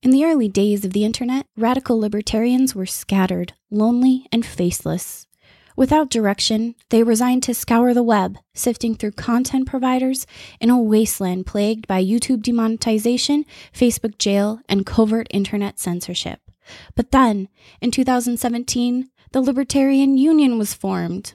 In the early days of the internet, radical libertarians were scattered, lonely, and faceless. Without direction, they resigned to scour the web, sifting through content providers in a wasteland plagued by YouTube demonetization, Facebook jail, and covert internet censorship. But then, in 2017, the Libertarian Union was formed.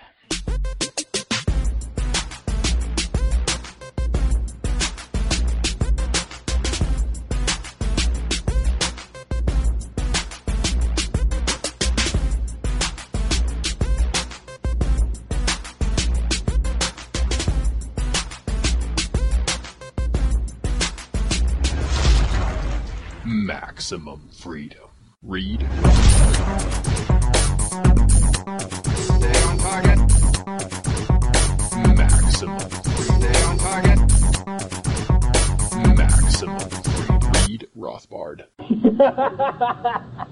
Maximum freedom. Read. Stay on target. Maximum. Stay on target. Maximum. Read Rothbard.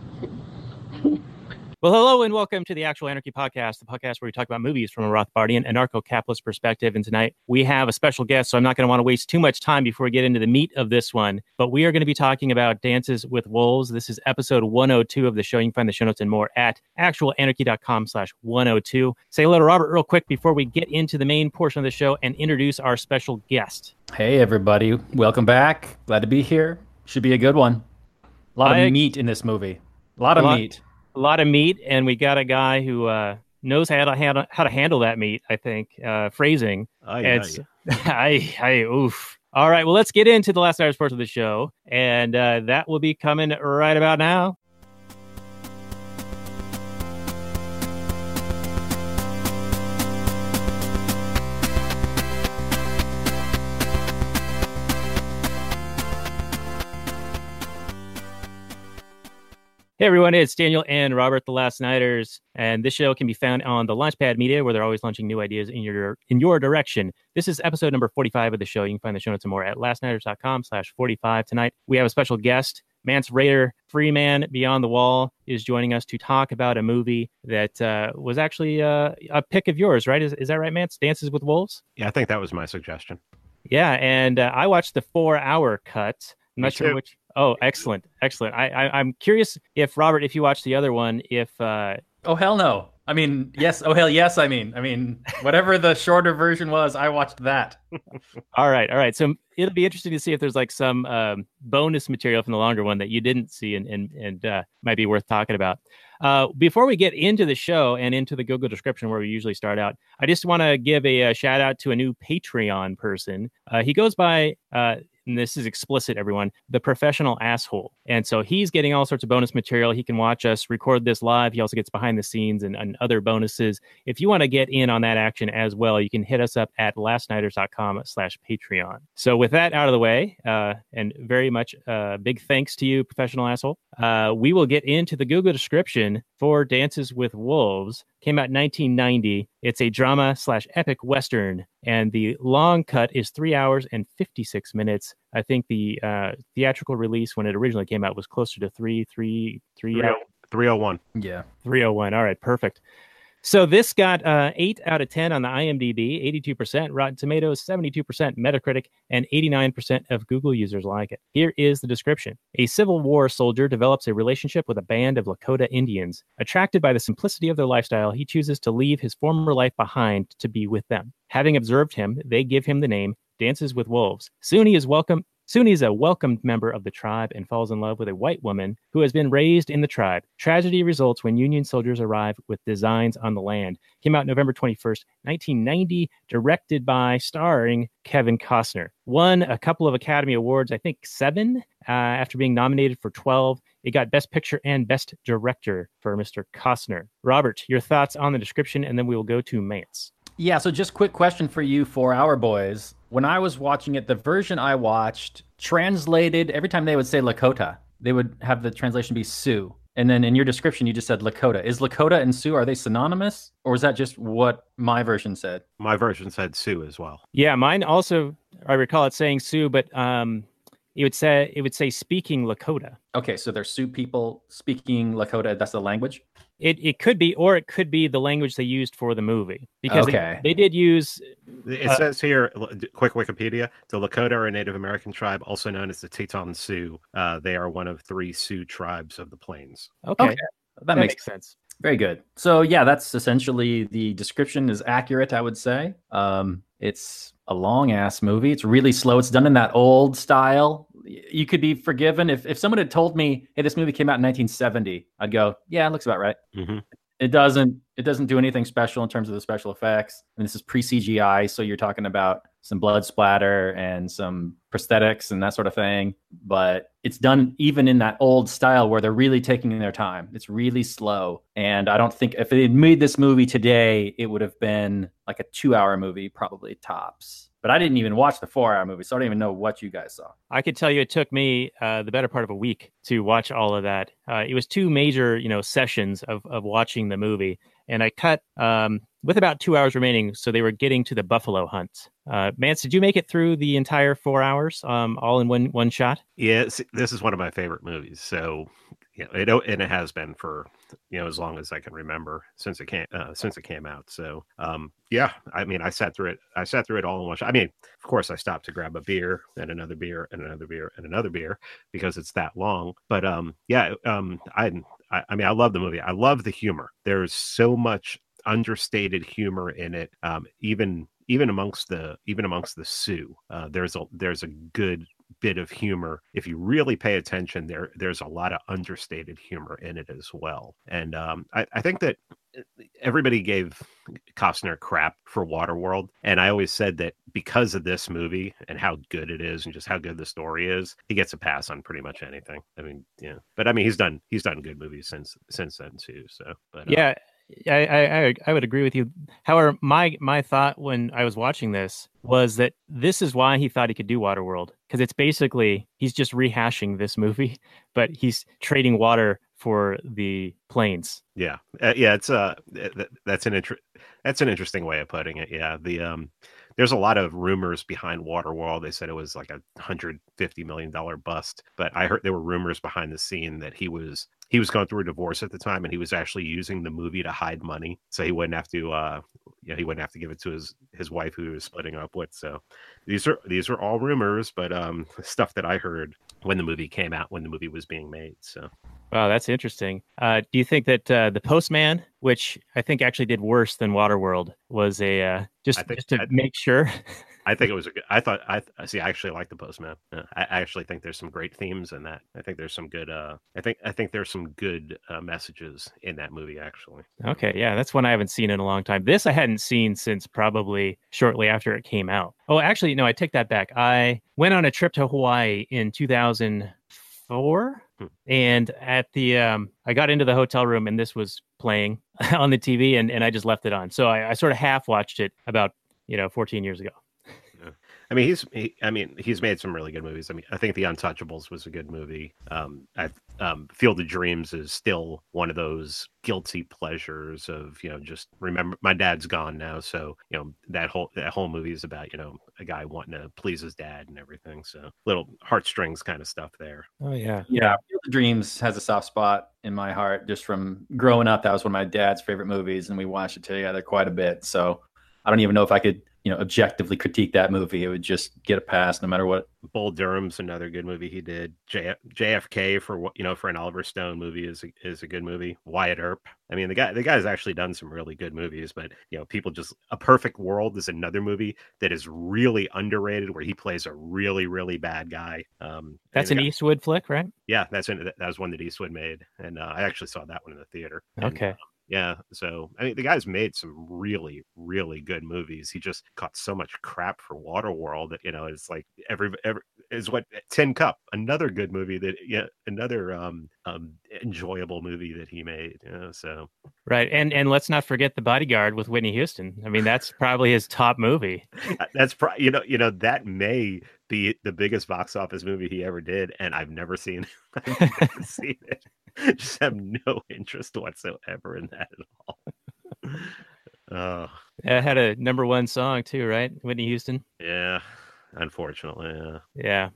Well, hello and welcome to the Actual Anarchy Podcast, the podcast where we talk about movies from a Rothbardian anarcho capitalist perspective. And tonight we have a special guest, so I'm not going to want to waste too much time before we get into the meat of this one. But we are going to be talking about Dances with Wolves. This is episode 102 of the show. You can find the show notes and more at actualanarchy.com slash 102. Say hello to Robert real quick before we get into the main portion of the show and introduce our special guest. Hey, everybody. Welcome back. Glad to be here. Should be a good one. A lot I- of meat in this movie. A lot of A lot- meat. A lot of meat, and we got a guy who uh, knows how to handle, how to handle that meat, I think. Uh, phrasing. It's I I oof. All right, well let's get into the last hour's part of the show, and uh, that will be coming right about now. Hey everyone, it's Daniel and Robert, the Last Nighters, and this show can be found on the Launchpad Media, where they're always launching new ideas in your in your direction. This is episode number forty-five of the show. You can find the show notes and more at lastnighters.com/slash forty-five. Tonight we have a special guest, Mance Rayder, Freeman Beyond the Wall, is joining us to talk about a movie that uh, was actually uh, a pick of yours, right? Is is that right, Mance? Dances with Wolves. Yeah, I think that was my suggestion. Yeah, and uh, I watched the four-hour cut. I'm Me not sure too. which. Oh, excellent, excellent. I, I I'm curious if Robert, if you watched the other one, if uh, Oh, hell no. I mean, yes. Oh, hell yes. I mean, I mean, whatever the shorter version was, I watched that. all right, all right. So it'll be interesting to see if there's like some um, bonus material from the longer one that you didn't see and and and uh, might be worth talking about. Uh, before we get into the show and into the Google description where we usually start out, I just want to give a, uh shout out to a new Patreon person. Uh, he goes by, uh, and this is explicit, everyone, the professional asshole. And so he's getting all sorts of bonus material. He can watch us record this live. He also gets behind the scenes and, and other bonuses. If you want to get in on that action as well, you can hit us up at lastnighters.com slash Patreon. So with that out of the way, uh, and very much uh, big thanks to you, professional asshole, uh, we will get into the Google description for Dances with Wolves. Came out in 1990. It's a drama slash epic western, and the long cut is three hours and 56 minutes. I think the uh, theatrical release when it originally came out was closer to three, three, three, hours. 301. Yeah. 301. All right, perfect. So this got uh, 8 out of 10 on the IMDb, 82%, Rotten Tomatoes, 72%, Metacritic, and 89% of Google users like it. Here is the description. A Civil War soldier develops a relationship with a band of Lakota Indians. Attracted by the simplicity of their lifestyle, he chooses to leave his former life behind to be with them. Having observed him, they give him the name Dances with Wolves. Soon he is welcome Soon he's a welcomed member of the tribe and falls in love with a white woman who has been raised in the tribe. Tragedy results when Union soldiers arrive with designs on the land. Came out November 21st, 1990, directed by, starring Kevin Costner. Won a couple of Academy Awards, I think seven, uh, after being nominated for 12. It got Best Picture and Best Director for Mr. Costner. Robert, your thoughts on the description, and then we will go to Mance. Yeah. So, just quick question for you, four hour boys. When I was watching it, the version I watched translated every time they would say Lakota, they would have the translation be Sioux. And then in your description, you just said Lakota. Is Lakota and Sioux are they synonymous, or is that just what my version said? My version said Sioux as well. Yeah, mine also. I recall it saying Sioux, but um, it would say it would say speaking Lakota. Okay, so they're Sioux people speaking Lakota. That's the language. It it could be, or it could be the language they used for the movie because they- Okay. they, did use. It Uh, says here, quick Wikipedia: the Lakota are a Native American tribe, also known as the Teton Sioux. Uh, they are one of three Sioux tribes of the plains. Okay, Okay, That, makes sense. Very good. So yeah, that's essentially the description is accurate. I would say. Um, it's a long ass movie. It's really slow. It's done in that old style. You could be forgiven if if someone had told me, "Hey, this movie came out in 1970," I'd go, "Yeah, it looks about right." hmm It doesn't. It doesn't do anything special in terms of the special effects. And this is pre CGI, so you're talking about some blood splatter and some prosthetics and that sort of thing. But it's done even in that old style where they're really taking their time. It's really slow. And I don't think if they had made this movie today, it would have been like a two hour movie, probably tops. But I didn't even watch the four hour movie, so I don't even know what you guys saw. I could tell you it took me uh, the better part of a week to watch all of that. Uh, it was two major, you know, sessions of of watching the movie, and I cut um, with about two hours remaining, so they were getting to the buffalo hunt. Uh, Mance, did you make it through the entire four hours, um, all in one one shot? Yeah, it's- this is one of my favorite movies. So, you know, it and it has been for you know as long as I can remember since it came uh, since it came out. So, um, yeah, I mean, I sat through it. I sat through it all in one. I mean, of course, I stopped to grab a beer and another beer and another beer and another beer because it's that long. But um, yeah, um, I, I I mean, I love the movie. I love the humor. There's so much understated humor in it. Um, even even amongst the even amongst the Sioux, uh, there's a there's a good bit of humor if you really pay attention there there's a lot of understated humor in it as well. And um, I, I think that uh, everybody gave costner crap for waterworld and i always said that because of this movie and how good it is and just how good the story is he gets a pass on pretty much anything. I mean yeah but i mean he's done he's done good movies since since then too so but uh, Yeah, I I- I would agree with you. However, my my thought when I was watching this was that this is why he thought he could do Waterworld because it's basically he's just rehashing this movie, but he's trading water for the plains. Yeah, uh, yeah, it's uh, th- th- that's an inter- that's an interesting way of putting it. Yeah, the um, there's a lot of rumors behind Waterworld. They said it was like a hundred fifty million dollar bust, but I heard there were rumors behind the scene that he was he was going through a divorce at the time, and he was actually using the movie to hide money, so he wouldn't have to uh, yeah, he wouldn't have to give it to his his wife who he was splitting up with. So these are these are all rumors, but um, stuff that I heard when the movie came out, when the movie was being made. So Wow, that's interesting. Uh, do you think that uh, the Postman, which I think actually did worse than Waterworld, was a uh, just think- just to I- make sure? I think it was a good. I thought I I see. I actually like the Postman. I I actually think there's some great themes in that. I think there's some good. Uh, I think I think there's some good uh, messages in that movie. Actually, Okay, yeah, that's one I haven't seen in a long time. This I hadn't seen since probably shortly after it came out. Oh, actually, no, I take that back. I went on a trip to Hawaii in 2004, Hmm. and at the um, I got into the hotel room and this was playing on the TV, and and I just left it on. So I, I sort of half watched it about you know 14 years ago. I mean he's. He, I mean he's made some really good movies. I mean I think The Untouchables was a good movie. Um, I um, Field of Dreams is still one of those guilty pleasures of you know just remember my dad's gone now, so you know that whole that whole movie is about you know a guy wanting to please his dad and everything. So little heartstrings kind of stuff there. Oh yeah, Yeah, Field of Dreams has a soft spot in my heart just from growing up. That was one of my dad's favorite movies, and we watched it together quite a bit. So I don't even know if I could, you know, objectively critique that movie. It would just get a pass no matter what. Bull Durham's another good movie he did. J- JFK for what you know for an Oliver Stone movie is a, is a good movie. Wyatt Earp. I mean the guy the guy's actually done some really good movies, but you know people just A Perfect World is another movie that is really underrated where he plays a really really bad guy. Um, that's an guy- Eastwood flick, right? Yeah, that's in, that was one that Eastwood made, and uh, I actually saw that one in the theater. And, Okay. Yeah, so I mean, the guy's made some really, really good movies. He just caught so much crap for Waterworld that you know it's like every every is what Tin Cup, another good movie that yeah, another um um enjoyable movie that he made. You know, so Right, and and let's not forget the Bodyguard with Whitney Houston. I mean, that's probably his top movie. uh, that's pro- you know you know that may be the biggest box office movie he ever did, and I've never seen I've never seen it. just have no interest whatsoever in that at all. Oh, It had a number one song too, right? Whitney Houston. yeah. Unfortunately, yeah. Yeah.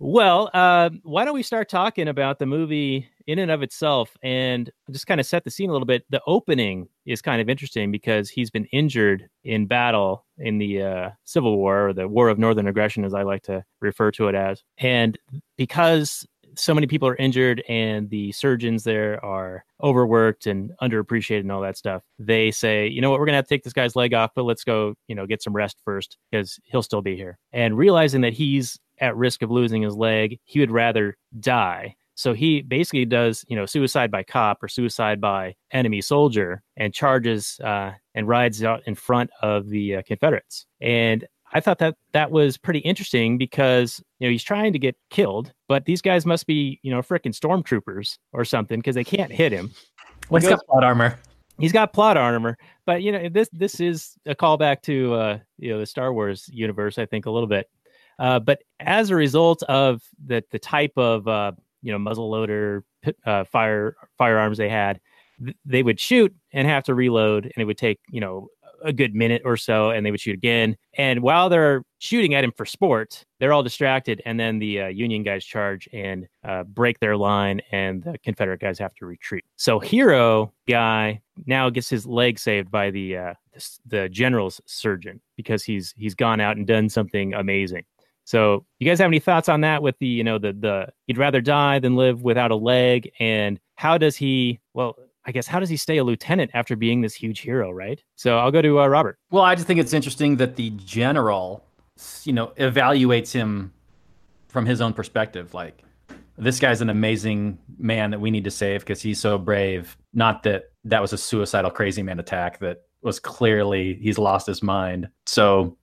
Well, uh, why don't we start talking about the movie in and of itself and just kind of set the scene a little bit? The opening is kind of interesting because he's been injured in battle in the uh, Civil War or the War of Northern Aggression, as I like to refer to it as. And because so many people are injured and the surgeons there are overworked and underappreciated and all that stuff, they say, you know what, we're going to have to take this guy's leg off, but let's go, you know, get some rest first because he'll still be here. And realizing that he's at risk of losing his leg, he would rather die. So he basically does, you know, suicide by cop or suicide by enemy soldier and charges uh, and rides out in front of the uh, Confederates. And I thought that that was pretty interesting because you know he's trying to get killed, but these guys must be you know freaking stormtroopers or something because they can't hit him. Well, he's got plot armor. He's got plot armor, but you know this this is a callback to uh, you know the Star Wars universe, I think a little bit. Uh, but as a result of the the type of uh, you know muzzle loader uh, fire firearms they had, th- they would shoot and have to reload, and it would take you know a good minute or so, and they would shoot again. And while they're shooting at him for sport, they're all distracted, and then the uh, Union guys charge and uh, break their line, and the Confederate guys have to retreat. So hero guy now gets his leg saved by the uh, the, the general's surgeon because he's he's gone out and done something amazing. So, you guys have any thoughts on that? With the, you know, the the he'd rather die than live without a leg, and how does he? Well, I guess how does he stay a lieutenant after being this huge hero, right? So, I'll go to uh, Robert. Well, I just think it's interesting that the general, you know, evaluates him from his own perspective. Like, this guy's an amazing man that we need to save because he's so brave. Not that that was a suicidal crazy man attack that was clearly he's lost his mind. So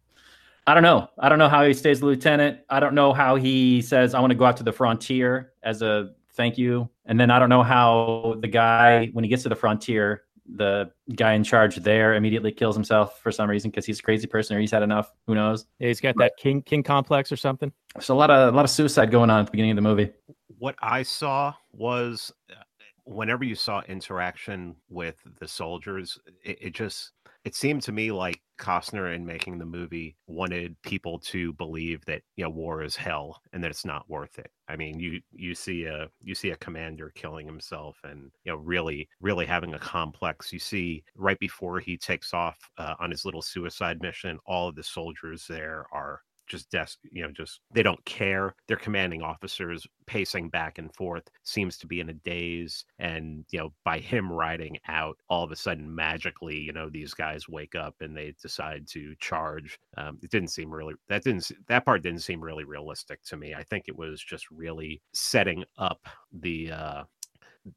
I don't know. I don't know how he stays a lieutenant. I don't know how he says I want to go out to the frontier as a thank you. And then I don't know how the guy when he gets to the frontier, the guy in charge there immediately kills himself for some reason because he's a crazy person or he's had enough. Who knows? Yeah, he's got that king king complex or something. So a lot of a lot of suicide going on at the beginning of the movie. What I saw was uh, whenever you saw interaction with the soldiers, it, it just it seemed to me like Costner in making the movie wanted people to believe that you know war is hell and that it's not worth it. I mean, you you see a you see a commander killing himself and you know really really having a complex. You see right before he takes off uh, on his little suicide mission, all of the soldiers there are just des- you know just they don't care. Their commanding officers pacing back and forth seems to be in a daze and you know by him riding out all of a sudden magically you know these guys wake up and they decide to charge. Um, it didn't seem really that didn't that part didn't seem really realistic to me. I think it was just really setting up the uh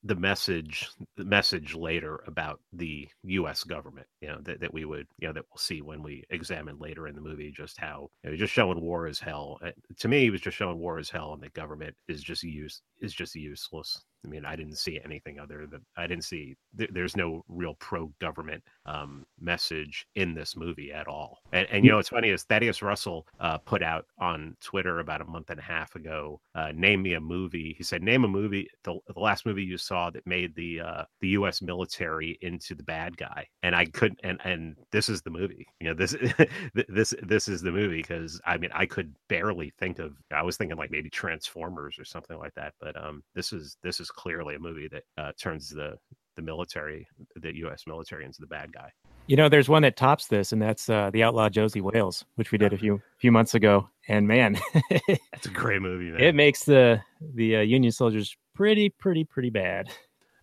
the message the message later about the US government you know that, that we would you know that we'll see when we examine later in the movie just how you know, just showing war is hell. To me it was just showing war is hell and the government is just use is just useless I mean, I didn't see anything other than I didn't see. Th- there's no real pro-government um, message in this movie at all. And, and you know, what's funny is Thaddeus Russell uh, put out on Twitter about a month and a half ago. Uh, name me a movie. He said, name a movie. The, the last movie you saw that made the uh, the U.S. military into the bad guy. And I couldn't. And and this is the movie. You know, this this this is the movie because I mean, I could barely think of. I was thinking like maybe Transformers or something like that. But um, this is this is clearly a movie that uh, turns the the military, the U.S. military, into the bad guy. You know, there's one that tops this, and that's uh, the Outlaw Josie Wales, which we did a few few months ago. And man, That's a great movie, man. it makes the the uh, Union soldiers pretty, pretty, pretty bad.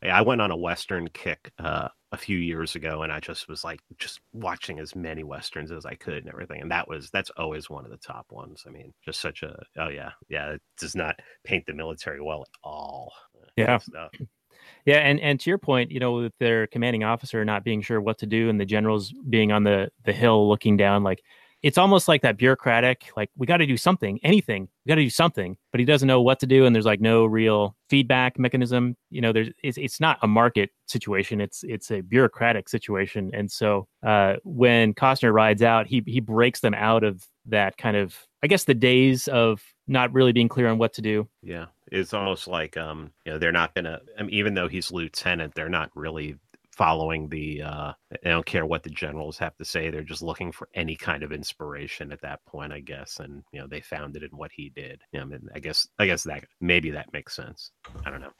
Yeah, I went on a Western kick uh, a few years ago, and I just was like just watching as many westerns as I could and everything. And that was that's always one of the top ones. I mean, just such a oh yeah, yeah. It does not paint the military well at all. Yeah. stuff. Yeah, and and to your point, you know, with their commanding officer not being sure what to do, and the generals being on the the hill looking down, like it's almost like that bureaucratic, like we got to do something, anything, we got to do something, but he doesn't know what to do, and there's like no real feedback mechanism. You know, there's it's it's not a market situation; it's it's a bureaucratic situation, and so uh, when Costner rides out, he he breaks them out of that kind of, I guess, the days of not really being clear on what to do. Yeah, It's almost like um, you know, they're not gonna. I mean, even though he's lieutenant, they're not really following the. uh They don't care what the generals have to say. They're just looking for any kind of inspiration at that point, I guess. And you know, they found it in what he did. I mean, I guess, I guess that maybe that makes sense. I don't know.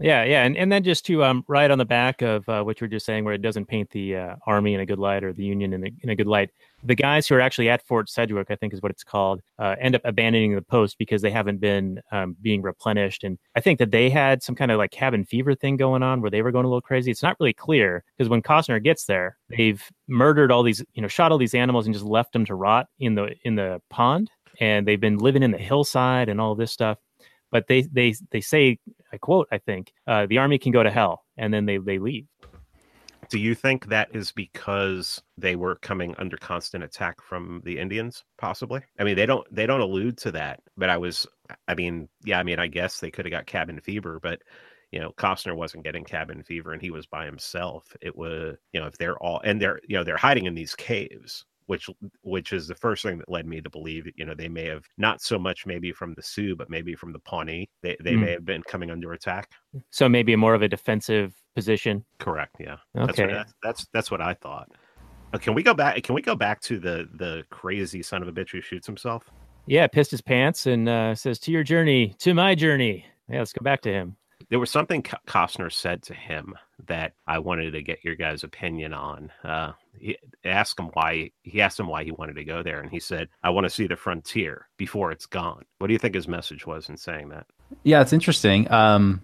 Yeah, yeah, and and then just to um, right on the back of uh, what you were just saying, where it doesn't paint the uh, army in a good light or the Union in a, in a good light, the guys who are actually at Fort Sedgwick, I think is what it's called, uh, end up abandoning the post because they haven't been um, being replenished, and I think that they had some kind of like cabin fever thing going on where they were going a little crazy. It's not really clear because when Costner gets there, they've murdered all these, you know, shot all these animals and just left them to rot in the in the pond, and they've been living in the hillside and all this stuff but they they they say I quote I think uh, the army can go to hell and then they they leave. Do you think that is because they were coming under constant attack from the Indians? Possibly. I mean, they don't they don't allude to that, but I was. I mean, yeah. I mean, I guess they could have got cabin fever, but you know, Costner wasn't getting cabin fever, and he was by himself. It was, you know, if they're all and they're you know they're hiding in these caves which which is the first thing that led me to believe that you know they may have not so much maybe from the Sioux, but maybe from the Pawnee. They they Mm. may have been coming under attack. So maybe more of a defensive position. Correct. Yeah. That's Okay. what, that's, that's that's what I thought. Uh, can we go back? Can we go back to the the crazy son of a bitch who shoots himself? Yeah, pissed his pants and uh, says, "To your journey, to my journey." Yeah, let's go back to him. There was something Costner said to him that I wanted to get your guys' opinion on. Uh, he asked him why he asked him why he wanted to go there, and he said, "I want to see the frontier before it's gone." What do you think his message was in saying that? Yeah, it's interesting. Um,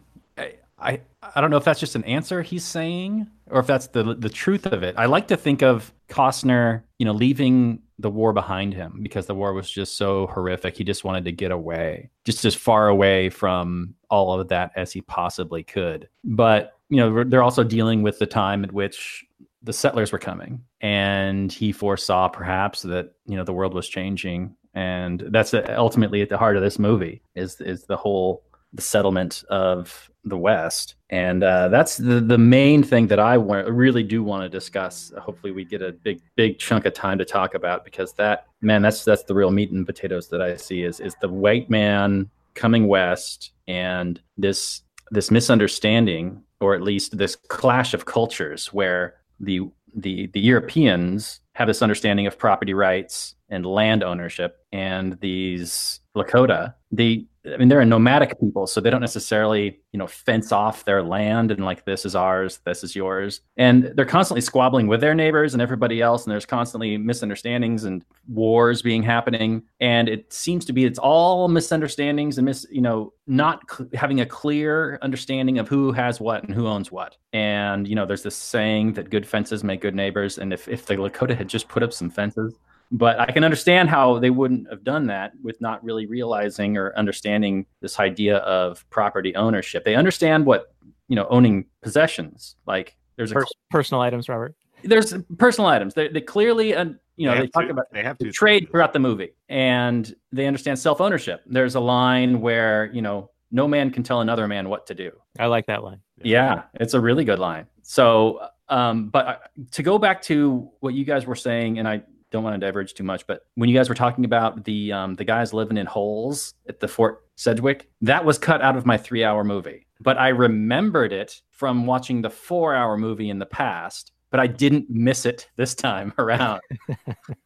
I I don't know if that's just an answer he's saying or if that's the the truth of it. I like to think of Costner, you know, leaving the war behind him because the war was just so horrific. He just wanted to get away, just as far away from all of that as he possibly could. But you know, they're also dealing with the time at which the settlers were coming, and he foresaw perhaps that you know the world was changing, and that's ultimately at the heart of this movie is is the whole the settlement of the West, and uh, that's the the main thing that I want, really do want to discuss. Hopefully, we get a big big chunk of time to talk about because that man, that's that's the real meat and potatoes that I see is is the white man coming west and this this misunderstanding or at least this clash of cultures where the the the Europeans have this understanding of property rights and land ownership and these Lakota they I mean they're a nomadic people so they don't necessarily you know fence off their land and like this is ours this is yours. And they're constantly squabbling with their neighbors and everybody else and there's constantly misunderstandings and wars being happening. And it seems to be it's all misunderstandings and mis you know not cl- having a clear understanding of who has what and who owns what. And you know there's this saying that good fences make good neighbors and if, if the lakota had just put up some fences but I can understand how they wouldn't have done that with not really realizing or understanding this idea of property ownership. They understand what you know owning possessions like. There's a Pers- personal items, Robert. there's personal items. They, they clearly uh, you know They they, talk to- about they have the to trade throughout the movie, and they understand self ownership. There's a line where you know no man can tell another man what to do. I like that line. Yeah, it's a really good line. So, um, but uh, to go back to what you guys were saying, and I don't want to diverge too much, but when you guys were talking about the um, the guys living in holes at the Fort Sedgwick, that was cut out of my three hour movie. But I remembered it from watching the four hour movie in the past, but I didn't miss it this time around.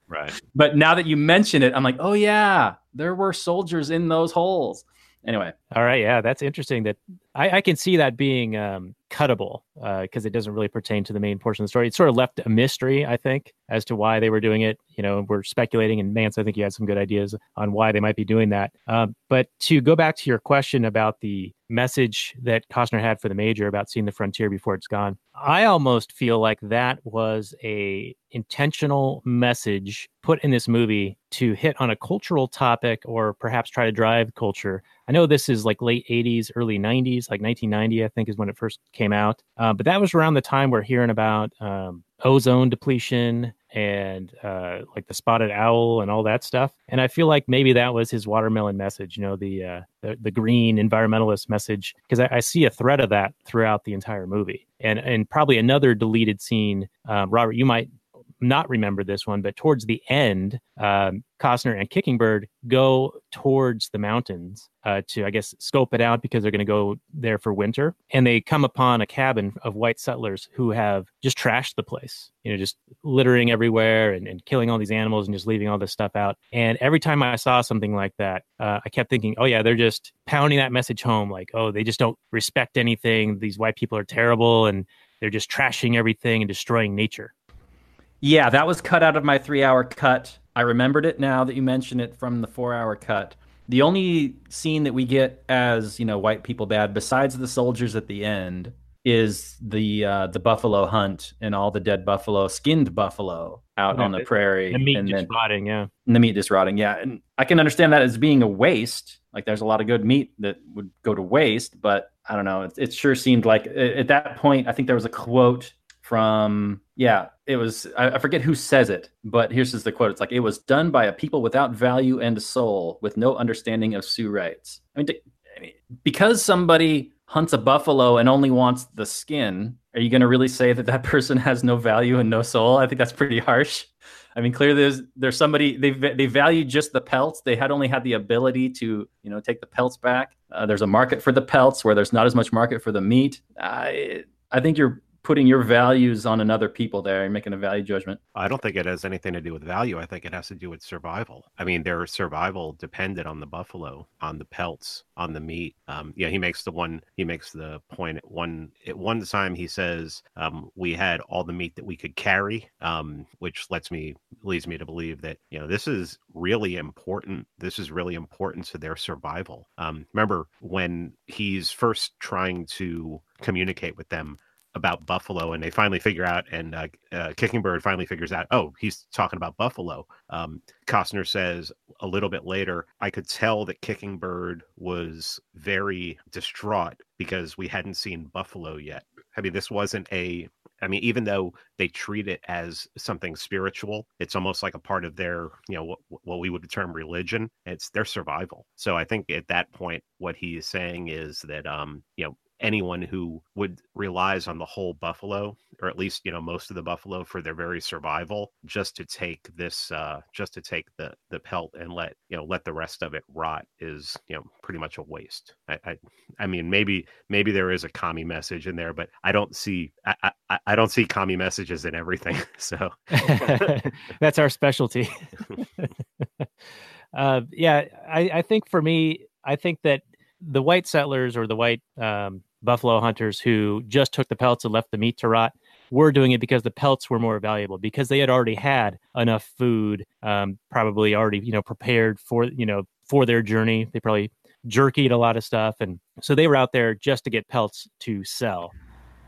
Right. but now that you mention it, I'm like, oh yeah, there were soldiers in those holes. Anyway, All right, yeah, that's interesting. That I, I can see that being um, cuttable because it doesn't really pertain to the main portion of the story. It sort of left a mystery, I think, as to why they were doing it. You know, we're speculating, and Mance, I think you had some good ideas on why they might be doing that. Um, but to go back to your question about the message that Costner had for the major about seeing the frontier before it's gone, I almost feel like that was a intentional message put in this movie to hit on a cultural topic or perhaps try to drive culture I know this is like late 80s, early 90s, like 1990, I think is when it first came out. Uh, but that was around the time we're hearing about um, ozone depletion and uh, like the spotted owl and all that stuff. And I feel like maybe that was his watermelon message, you know, the uh, the, the green environmentalist message, because I, I see a thread of that throughout the entire movie. And and probably another deleted scene. Um, Robert, you might not remember this one, but towards the end, um, Costner and Kickingbird go towards the mountains uh, to, I guess, scope it out because they're going to go there for winter. And they come upon a cabin of white settlers who have just trashed the place, you know, just littering everywhere and, and killing all these animals and just leaving all this stuff out. And every time I saw something like that, uh, I kept thinking, oh, yeah, they're just pounding that message home like, oh, they just don't respect anything. These white people are terrible and they're just trashing everything and destroying nature. Yeah, that was cut out of my three hour cut. I remembered it now that you mentioned it from the four hour cut. The only scene that we get as, you know, white people bad, besides the soldiers at the end, is the uh, the buffalo hunt and all the dead buffalo, skinned buffalo out Yeah, on the the- prairie. The meat and just then- rotting, yeah. and the meat just rotting. Yeah, and I can understand that as being a waste. Like there's a lot of good meat that would go to waste, but I don't know. It, it sure seemed like at that point, I think there was a quote from yeah, it was I, I forget who says it, but here's just the quote. It's like it was done by a people without value and soul, with no understanding of Sioux rights. I mean, d- I mean, because somebody hunts a buffalo and only wants the skin, are you going to really say that that person has no value and no soul? I think that's pretty harsh. I mean, clearly there's there's somebody they they value just the pelts. They had only had the ability to you know take the pelts back. Uh, there's a market for the pelts where there's not as much market for the meat. I I think you're putting your values on another people there and making a value judgment. I don't think it has anything to do with value. I think it has to do with survival. I mean, their survival depended on the buffalo, on the pelts, on the meat. Um, yeah, he makes the one. He makes the point at one. At one time, he says um, we had all the meat that we could carry, um, which lets me leads me to believe that you know this is really important. This is really important to their survival. Um, remember when he's first trying to communicate with them about buffalo and they finally figure out and uh, uh, kicking bird finally figures out oh he's talking about buffalo. Um, costner says a little bit later i could tell that kicking bird was very distraught because we hadn't seen buffalo yet. I mean this wasn't a i mean even though they treat it as something spiritual it's almost like a part of their you know what, what we would term religion. It's their survival. So i think at that point what he is saying is that um you know anyone who would relies on the whole buffalo or at least you know most of the buffalo for their very survival just to take this uh just to take the the pelt and let you know let the rest of it rot is you know pretty much a waste i i, I mean maybe maybe there is a commie message in there but i don't see i i, I don't see commie messages in everything so That's our specialty. uh, yeah, I, I think for me, I think that the white settlers or the white um, buffalo hunters who just took the pelts and left the meat to rot were doing it because the pelts were more valuable because they had already had enough food, um, probably already you know prepared for you know for their journey. They probably jerkied a lot of stuff, and so they were out there just to get pelts to sell.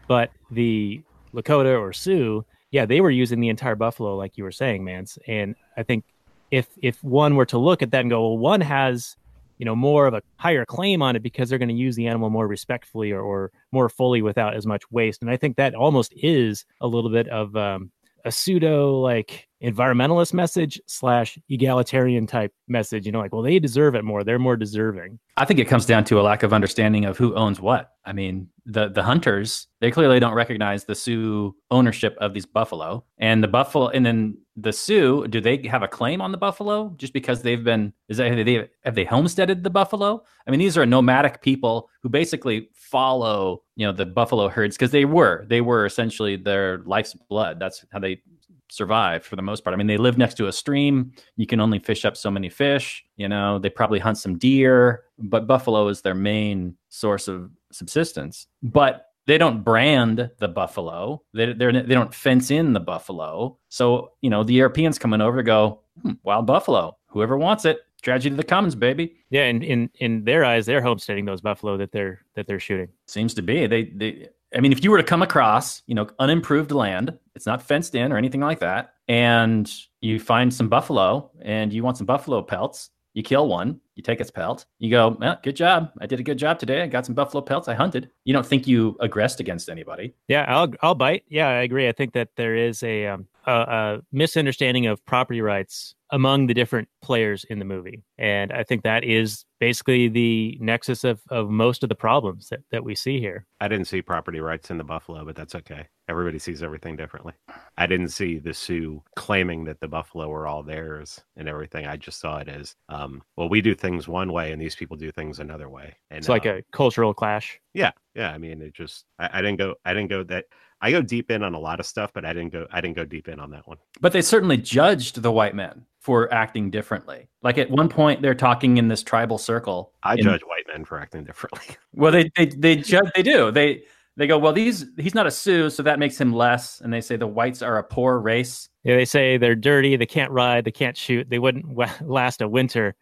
But the Lakota or Sioux, yeah, they were using the entire buffalo, like you were saying, Mance. And I think if if one were to look at that and go, well, one has you know more of a higher claim on it because they're going to use the animal more respectfully or, or more fully without as much waste. And I think that almost is a little bit of um, a pseudo like environmentalist message slash egalitarian type message. You know, like, well, they deserve it more. They're more deserving. I think it comes down to a lack of understanding of who owns what. I mean, the the hunters they clearly don't recognize the Sioux ownership of these buffalo, and the buffalo, and then the Sioux. Do they have a claim on the buffalo just because they've been? Is that have they have they homesteaded the buffalo? I mean, these are nomadic people who basically follow you know the buffalo herds because they were they were essentially their life's blood. That's how they survived for the most part. I mean, they live next to a stream. You can only fish up so many fish. You know, they probably hunt some deer, but buffalo is their main source of subsistence. But they don't brand the buffalo. They they're, they don't fence in the buffalo. So you know, the Europeans coming over to go hmm, wild buffalo. Whoever wants it, tragedy to the commons, baby. Yeah, and in in their eyes, they're homesteading those buffalo that they're that they're shooting. Seems to be. They they I mean, if you were to come across, you know, unimproved land, it's not fenced in or anything like that, and you find some buffalo and you want some buffalo pelts, you kill one, you take its pelt, you go, well, good job. I did a good job today. I got some buffalo pelts. I hunted. You don't think you aggressed against anybody. Yeah, I'll I'll bite. Yeah, I agree. I think that there is a um, a, a misunderstanding of property rights among the different players in the movie. And I think that is basically the nexus of, of most of the problems that, that we see here. I didn't see property rights in the buffalo, but that's okay. Everybody sees everything differently. I didn't see the Sioux claiming that the buffalo were all theirs and everything. I just saw it as, um, well, we do things one way and these people do things another way. And It's like uh, a cultural clash. yeah, yeah. I mean, it just I, I didn't go I didn't go that I go deep in on a lot of stuff, but I didn't go I didn't go deep in on that one. But they certainly judged the white men for acting differently. Like at one point, they're talking in this tribal circle. I in- judge white men for acting differently. Well, they they they judge. They do. They they go. Well, these he's not a Sioux, so that makes him less. And they say the whites are a poor race. Yeah, they say they're dirty, they can't ride, they can't shoot, they wouldn't wa- last a winter,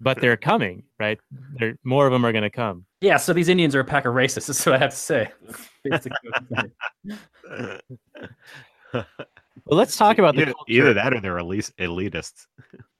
but they're coming, right? They're, more of them are going to come. Yeah. So these Indians are a pack of racists. Is what I have to say. Basically what I'm saying. Well, let's talk about the either, culture. either that or they're elite, elitists.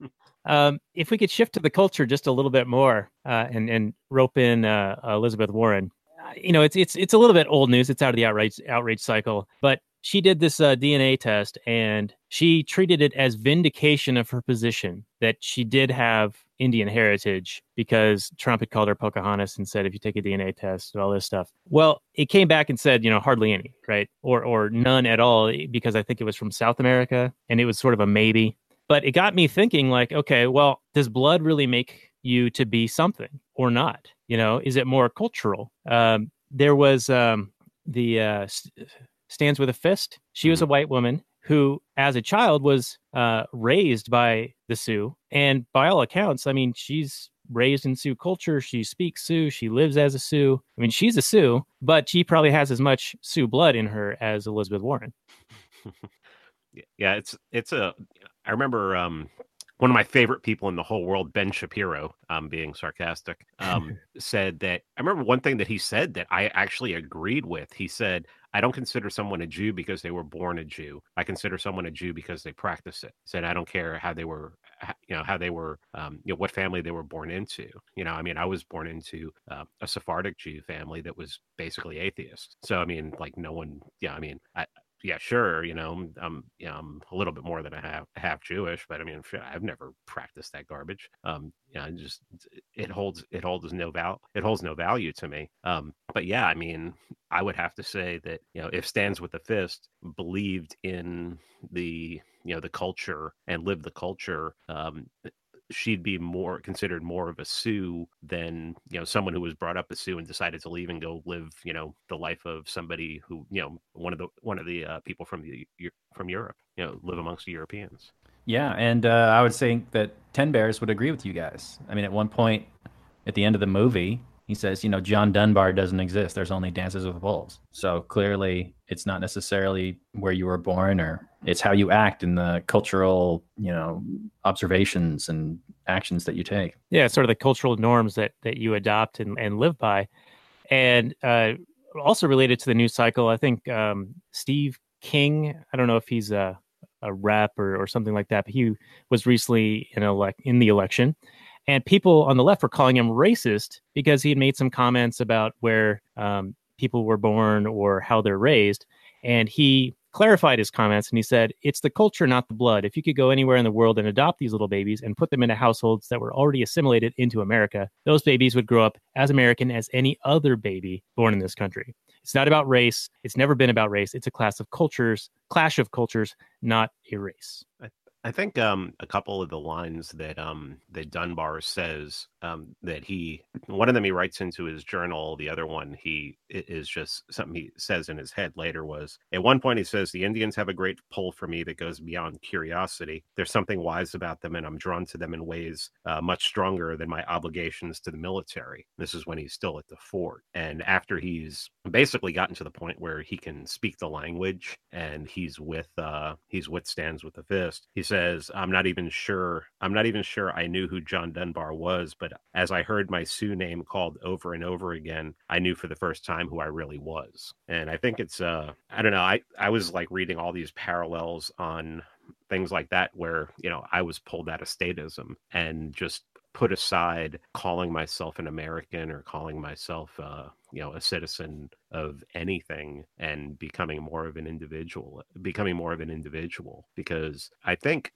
Um, if we could shift to the culture just a little bit more uh, and and rope in uh, Elizabeth Warren, uh, you know, it's it's it's a little bit old news. It's out of the outrage outrage cycle, but she did this uh, DNA test and she treated it as vindication of her position that she did have Indian heritage because Trump had called her Pocahontas and said if you take a DNA test and all this stuff. Well, it came back and said you know hardly any, right, or or none at all because I think it was from South America and it was sort of a maybe. But it got me thinking, like, okay, well, does blood really make you to be something or not? You know, is it more cultural? Um, there was um, the uh, st- stands with a fist. She was a white woman who, as a child, was uh, raised by the Sioux, and by all accounts, I mean, she's raised in Sioux culture. She speaks Sioux. She lives as a Sioux. I mean, she's a Sioux, but she probably has as much Sioux blood in her as Elizabeth Warren. yeah, it's it's a. I remember um, one of my favorite people in the whole world, Ben Shapiro, um, being sarcastic, um, said that I remember one thing that he said that I actually agreed with. He said, "I don't consider someone a Jew because they were born a Jew. I consider someone a Jew because they practice it." Said, "I don't care how they were, you know, how they were, um, you know, what family they were born into. You know, I mean, I was born into uh, a Sephardic Jew family that was basically atheist. So I mean, like, no one, yeah, I mean, I." yeah, sure. You know, I'm, you know, I'm a little bit more than a half half Jewish, but I mean, I've never practiced that garbage. Um, yeah, it just it holds it holds no val it holds no value to me. Um, but yeah, I mean, I would have to say that you know, if stands with the fist believed in the you know the culture and lived the culture, um, she'd be more considered more of a Sioux than you know someone who was brought up a Sioux and decided to leave and go live you know the life of somebody who you know one of the one of the uh, people from the from Europe you know live amongst the Europeans. Yeah, and uh, I would think that Ten Bears would agree with you guys. I mean, at one point, at the end of the movie, he says, you know, John Dunbar doesn't exist. There's only Dances with Wolves. So clearly, it's not necessarily where you were born, or it's how you act and the cultural, you know, observations and actions that you take. yeah sort of the cultural norms that that you adopt and, and live by and uh also related to the news cycle i think um steve king i don't know if he's a a rep or, or something like that but he was recently in elect in the election and people on the left were calling him racist because he had made some comments about where um, people were born or how they're raised. And he clarified his comments and he said it's the culture not the blood. If you could go anywhere in the world and adopt these little babies and put them into households that were already assimilated into america those babies would grow up as american as any other baby born in this country. It's not about race. It's never been about race. It's a class of cultures clash of cultures not a race. I think um, a couple of the lines that um, that Dunbar says um, that he one of them he writes into his journal. The other one he is just something he says in his head later was at one point he says the Indians have a great pull for me that goes beyond curiosity. There's something wise about them, and I'm drawn to them in ways uh, much stronger than my obligations to the military. This is when he's still at the fort, and after he's basically gotten to the point where he can speak the language and he's with uh, he's with stands with the fist. He says, "I'm not even sure. I'm not even sure I knew who John Dunbar was, but as I heard my Sioux name called over and over again, I knew for the first time who I really was." And I think it's uh, I don't know. I I was like reading all these parallels on things like that where you know I was pulled out of statism and just put aside calling myself an American or calling myself, uh, you know, a citizen of anything and becoming more of an individual, becoming more of an individual. Because I think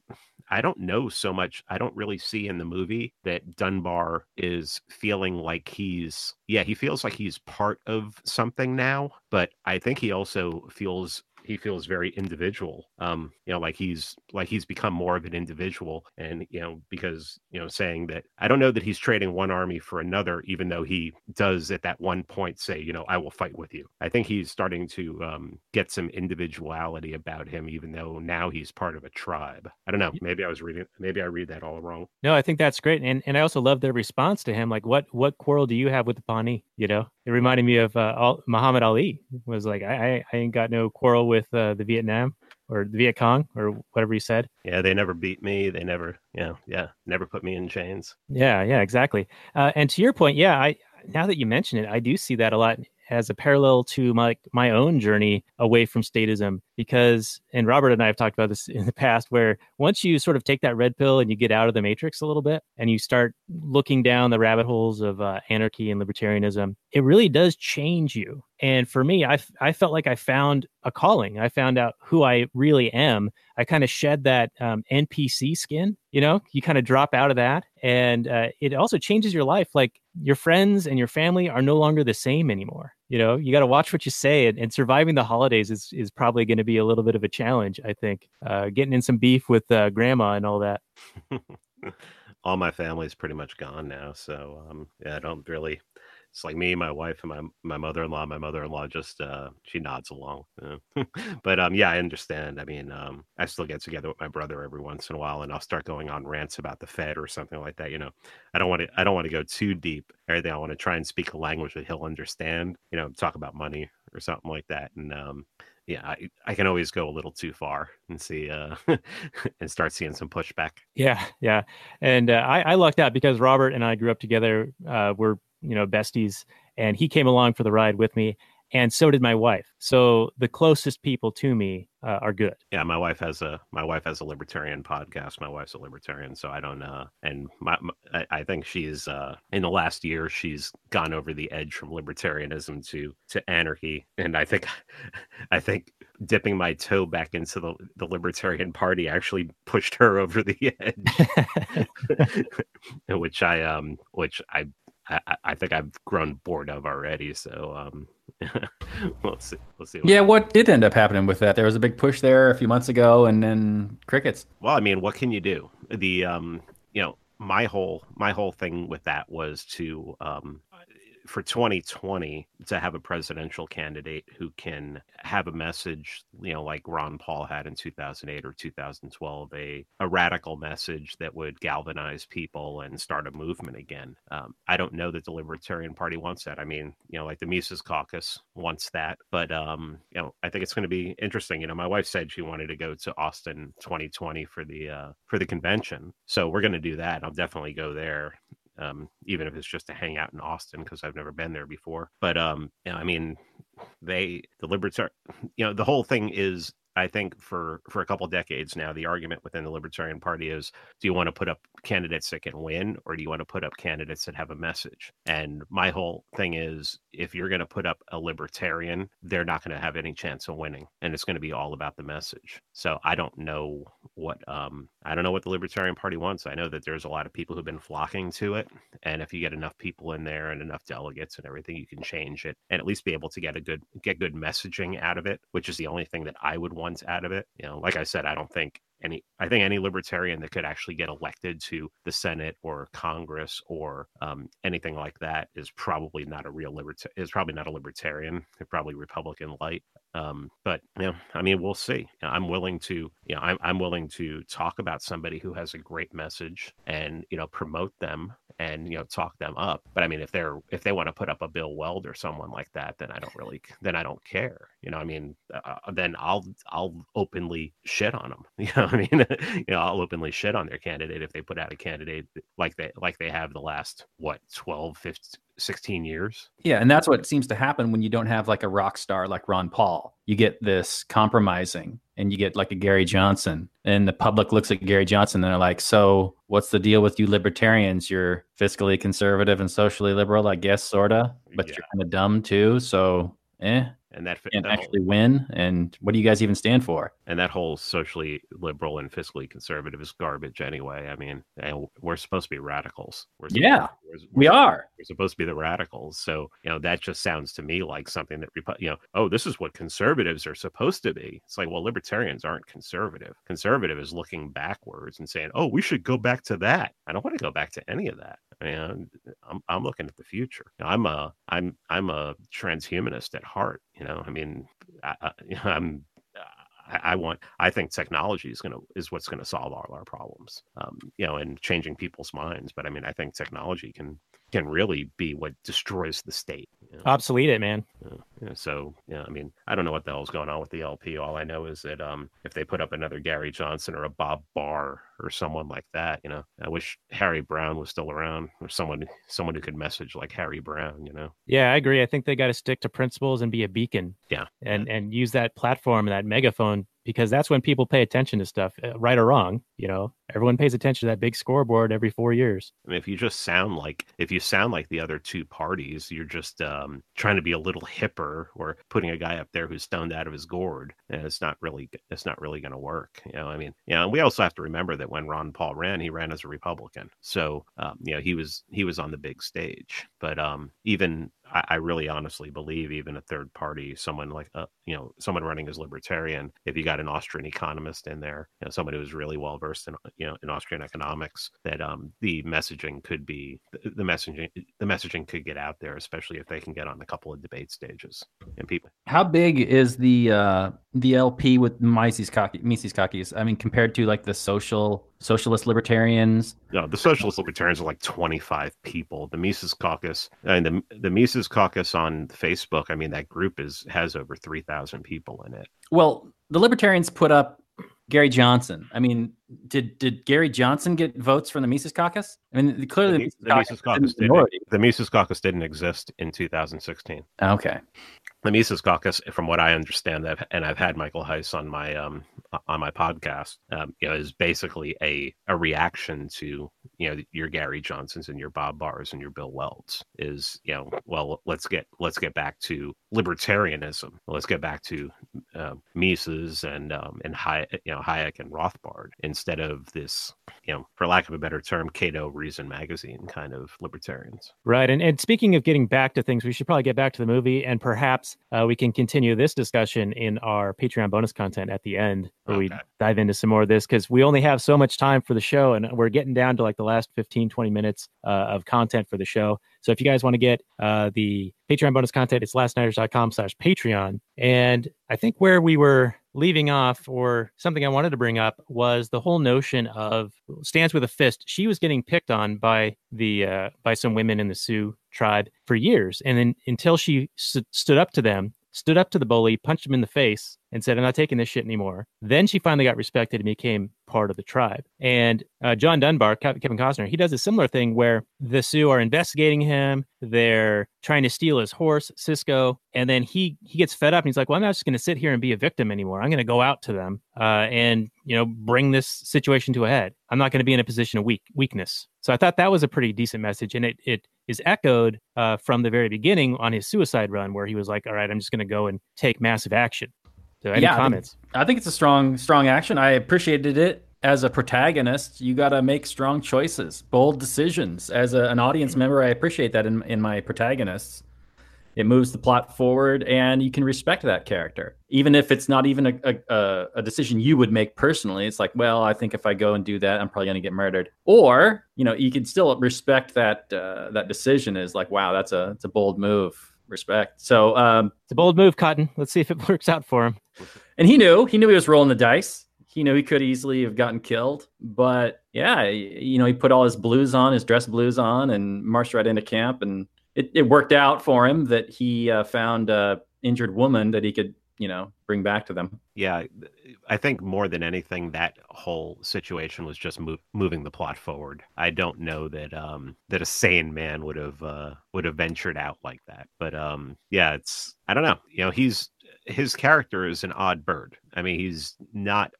I don't know so much. I don't really see in the movie that Dunbar is feeling like he's, yeah, he feels like he's part of something now, but I think he also feels he feels very individual um you know like he's like he's become more of an individual and you know because you know saying that i don't know that he's trading one army for another even though he does at that one point say you know i will fight with you. I think he's starting to um get some individuality about him even though now he's part of a tribe. I don't know. Maybe i was reading maybe i read that all wrong. No, I think that's great, and and I also love their response to him. Like, what what quarrel do you have with the Pawnee? You know, it reminded me of uh, Al- Muhammad Ali. Was like, I I, I ain't got no quarrel with uh, the Vietnam or the Viet Cong or whatever he said. yeah they never beat me they never yeah yeah never put me in chains Yeah, yeah, exactly. Uh, and to your point, yeah, I now that you mention it, I do see that a lot as a parallel to my my own journey away from statism because and Robert and I have talked about this in the past where once you sort of take that red pill and you get out of the matrix a little bit and you start looking down the rabbit holes of uh, anarchy and libertarianism it really does change you and for me I, I felt like I found a calling. I found out who I really am. I kind of shed that um, NPC skin you know? You kind of drop out of that. And uh, it also changes your life. Like your friends and your family are no longer the same anymore you know? You got to watch what you say and, and surviving the holidays is, is probably going to be a little bit of a challenge i think. Uh, getting in some beef with uh, grandma and all that. All my family's pretty much gone now so um yeah i don't really it's like me my wife and my my mother-in-law my mother-in-law just uh she nods along but um yeah i understand i mean um i still get together with my brother every once in a while and i'll start going on rants about the fed or something like that you know i don't want to i don't want to go too deep everything i want to try and speak a language that he'll understand you know talk about money or something like that and um yeah, I, I can always go a little too far and see uh and start seeing some pushback. yeah yeah and uh, I, I lucked out because robert and i grew up together uh, we're you know besties and he came along for the ride with me and so did my wife so the closest people to me uh, are good Yeah, my wife has a my wife has a libertarian podcast. My wife's a libertarian, so I don't uh and my, my I, think she's uh in the last year she's gone over the edge from libertarianism to to anarchy, and I think I think dipping my toe back into the the libertarian party actually pushed her over the edge, which I um which I. I, I- think I've grown bored of already, so um, we'll see. We'll see. what Yeah, what did end up happening with that? There was a big push there a few months ago, and then crickets. Well, I mean, what can you do? The um, you know, my whole my whole thing with that was to um for 2020 to have a presidential candidate who can have a message, you know, like Ron Paul had in 2008 or 2012, a a radical message that would galvanize people and start a movement again. Um, I don't know that the Libertarian Party wants that. I mean, you know, like the Mises Caucus wants that, but um, you know, I think it's going to be interesting. You know, my wife said she wanted to go to Austin 2020 for the uh, for the convention, so we're going to do that. I'll definitely go there um, even if it's just to hang out in Austin because I've never been there before. But um, you know, I mean, they the libertarian, you know, the whole thing is. I think for for a couple decades now, the argument within the Libertarian Party is: Do you want to put up candidates that can win, or do you want to put up candidates that have a message? And my whole thing is, if you're going to put up a libertarian, they're not going to have any chance of winning, and it's going to be all about the message. So I don't know what um I don't know what the Libertarian Party wants. I know that there's a lot of people who've been flocking to it, and if you get enough people in there and enough delegates and everything, you can change it and at least be able to get a good get good messaging out of it, which is the only thing that I would want out of it. You know, like I said, I don't think any I think any libertarian that could actually get elected to the Senate or Congress or um, anything like that is probably not a real libertarian. Is probably not a libertarian. They're probably Republican light. Um, but you know, I mean, we'll see. I'm willing to, you know, I'm I'm willing to talk about somebody who has a great message and you know promote them and you know talk them up. But I mean, if they're if they want to put up a Bill Weld or someone like that, then I don't really then I don't care. You know, I mean, uh, then I'll I'll openly shit on them. You know, I mean, you know, I'll openly shit on their candidate if they put out a candidate like they like they have the last what 12, 15, 16 years. Yeah, and that's what seems to happen when you don't have like a rock star like Ron Paul. You get this compromising and you get like a Gary Johnson, and the public looks at Gary Johnson and they're like, "So, what's the deal with you libertarians? You're fiscally conservative and socially liberal, I guess, sorta, but Yeah. you're kind of dumb too. So, eh, and that, can't that whole- actually win. And what do you guys even stand for? and that whole socially liberal and fiscally conservative is garbage anyway. I mean, eh, and we're supposed to be radicals. We're Yeah, we're- we we're- We're supposed to be the radicals. So, you know, that just sounds to me like something that, you know, oh, this is what conservatives are supposed to be. It's like, well, libertarians aren't conservative. Conservative is looking backwards and saying, oh, we should go back to that. I don't want to go back to any of that. Mean, I'm, I'm, looking at the future. I'm a, I'm, I'm a transhumanist at heart. You know, I mean, I, I, I'm I, want. I think technology is gonna is what's gonna solve all our problems. Um, you know, and changing people's minds. But I mean, I think technology can can really be what destroys the state. you know? Obsolete it, man. Yeah, yeah, so yeah, I mean, I don't know what the hell's going on with the LP. All I know is that um, if they put up another Gary Johnson or a Bob Barr or someone like that, you know, I wish Harry Browne was still around or someone someone who could message like Harry Browne. You know, Yeah, I agree. I think they got to stick to principles and be a beacon. Yeah, and and use that platform and that megaphone because that's when people pay attention to stuff, uh, right or wrong. You know, everyone pays attention to that big scoreboard every four years. I mean, if you just sound like if you sound like the other two parties, you're just um, trying to be a little hipper or putting a guy up there who's stoned out of his gourd, and it's not really it's not really going to work. You know, I mean, you know, we also have to remember that when Ron Paul ran, he ran as a Republican, so um, you know he was he was on the big stage. But um, even I, really honestly believe even a third party, someone like uh, you know someone running as libertarian, if you got an Austrian economist in there, you know, someone who's really well versed in you know in Austrian economics, that um, the messaging could be the, messaging the messaging could get out there, especially if they can get on a couple of debate stages and people. How big is the uh, the LP with Mises Caucus? Mises Caucus? I mean, compared to like the social socialist libertarians. No, the socialist libertarians are like 25 people. The Mises Caucus and the the Mises Caucus on Facebook. I mean, that group is has over 3,000 people in it. Well, the libertarians put up Gary Johnson. I mean, did did Gary Johnson get votes from the Mises Caucus? I mean, clearly The, the, the Mises Caucus Mises didn't, the Mises Caucus didn't exist in 2016. Okay. The Mises Caucus, from what I understand, I've, and I've had Michael Heise on my um on my podcast, um, you know, is basically a a reaction to you know your Gary Johnsons and your Bob Barrs and your Bill Welds. Is you know, well, let's get let's get back to libertarianism. Let's get back to uh, Mises and um, and Hayek, you know Hayek and Rothbard instead of this, you know, for lack of a better term, Cato Reason magazine kind of libertarians. Right. And, and speaking of getting back to things, we should probably get back to the movie and perhaps uh, we can continue this discussion in our Patreon bonus content at the end where we dive into some more of this because we only have so much time for the show and we're getting down to like the last 15, 20 minutes uh, of content for the show. So if you guys want to get uh, the Patreon bonus content, it's lastnighters.com slash Patreon. And I think where we were leaving off or something I wanted to bring up was the whole notion of stands with a fist. She was getting picked on by the uh, by some women in the Sioux tribe for years, and then until she st- stood up to them, stood up to the bully, punched him in the face, and said, "I'm not taking this shit anymore." Then she finally got respected and became part of the tribe. And uh, John Dunbar, Kevin Costner, he does a similar thing where the Sioux are investigating him. They're trying to steal his horse, Cisco, and then he he gets fed up and he's like, "Well, I'm not just going to sit here and be a victim anymore. I'm going to go out to them uh, and you know bring this situation to a head. I'm not going to be in a position of weak weakness." So I thought that was a pretty decent message, and it it is echoed uh, from the very beginning on his suicide run, where he was like, "All right, I'm just going to go and take massive action." So any Yeah, I think- comments? I think it's a strong, strong action. I appreciated it as a protagonist. You got to make strong choices, bold decisions. As a, an audience member, I appreciate that in, in my protagonists. It moves the plot forward, and you can respect that character, even if it's not even a, a, a- decision you would make personally. It's like, well, I think if I go and do that, I'm probably going to get murdered. Or, you know, you can still respect that uh, that decision. Is like, wow, that's a it's a bold move. Respect. So, um, It's a bold move, Cotton. Let's see if it works out for him. and he knew he knew he was rolling the dice he know he could easily have gotten killed but yeah you know he put all his blues on his dress blues on and marched right into camp and it, it worked out for him that he uh, found a injured woman that he could you know bring back to them yeah i think more than anything that whole situation was just moving the plot forward i don't know that um that a sane man would have uh would have ventured out like that but um yeah it's i don't know you know he's his character is an odd bird. I mean, he's not.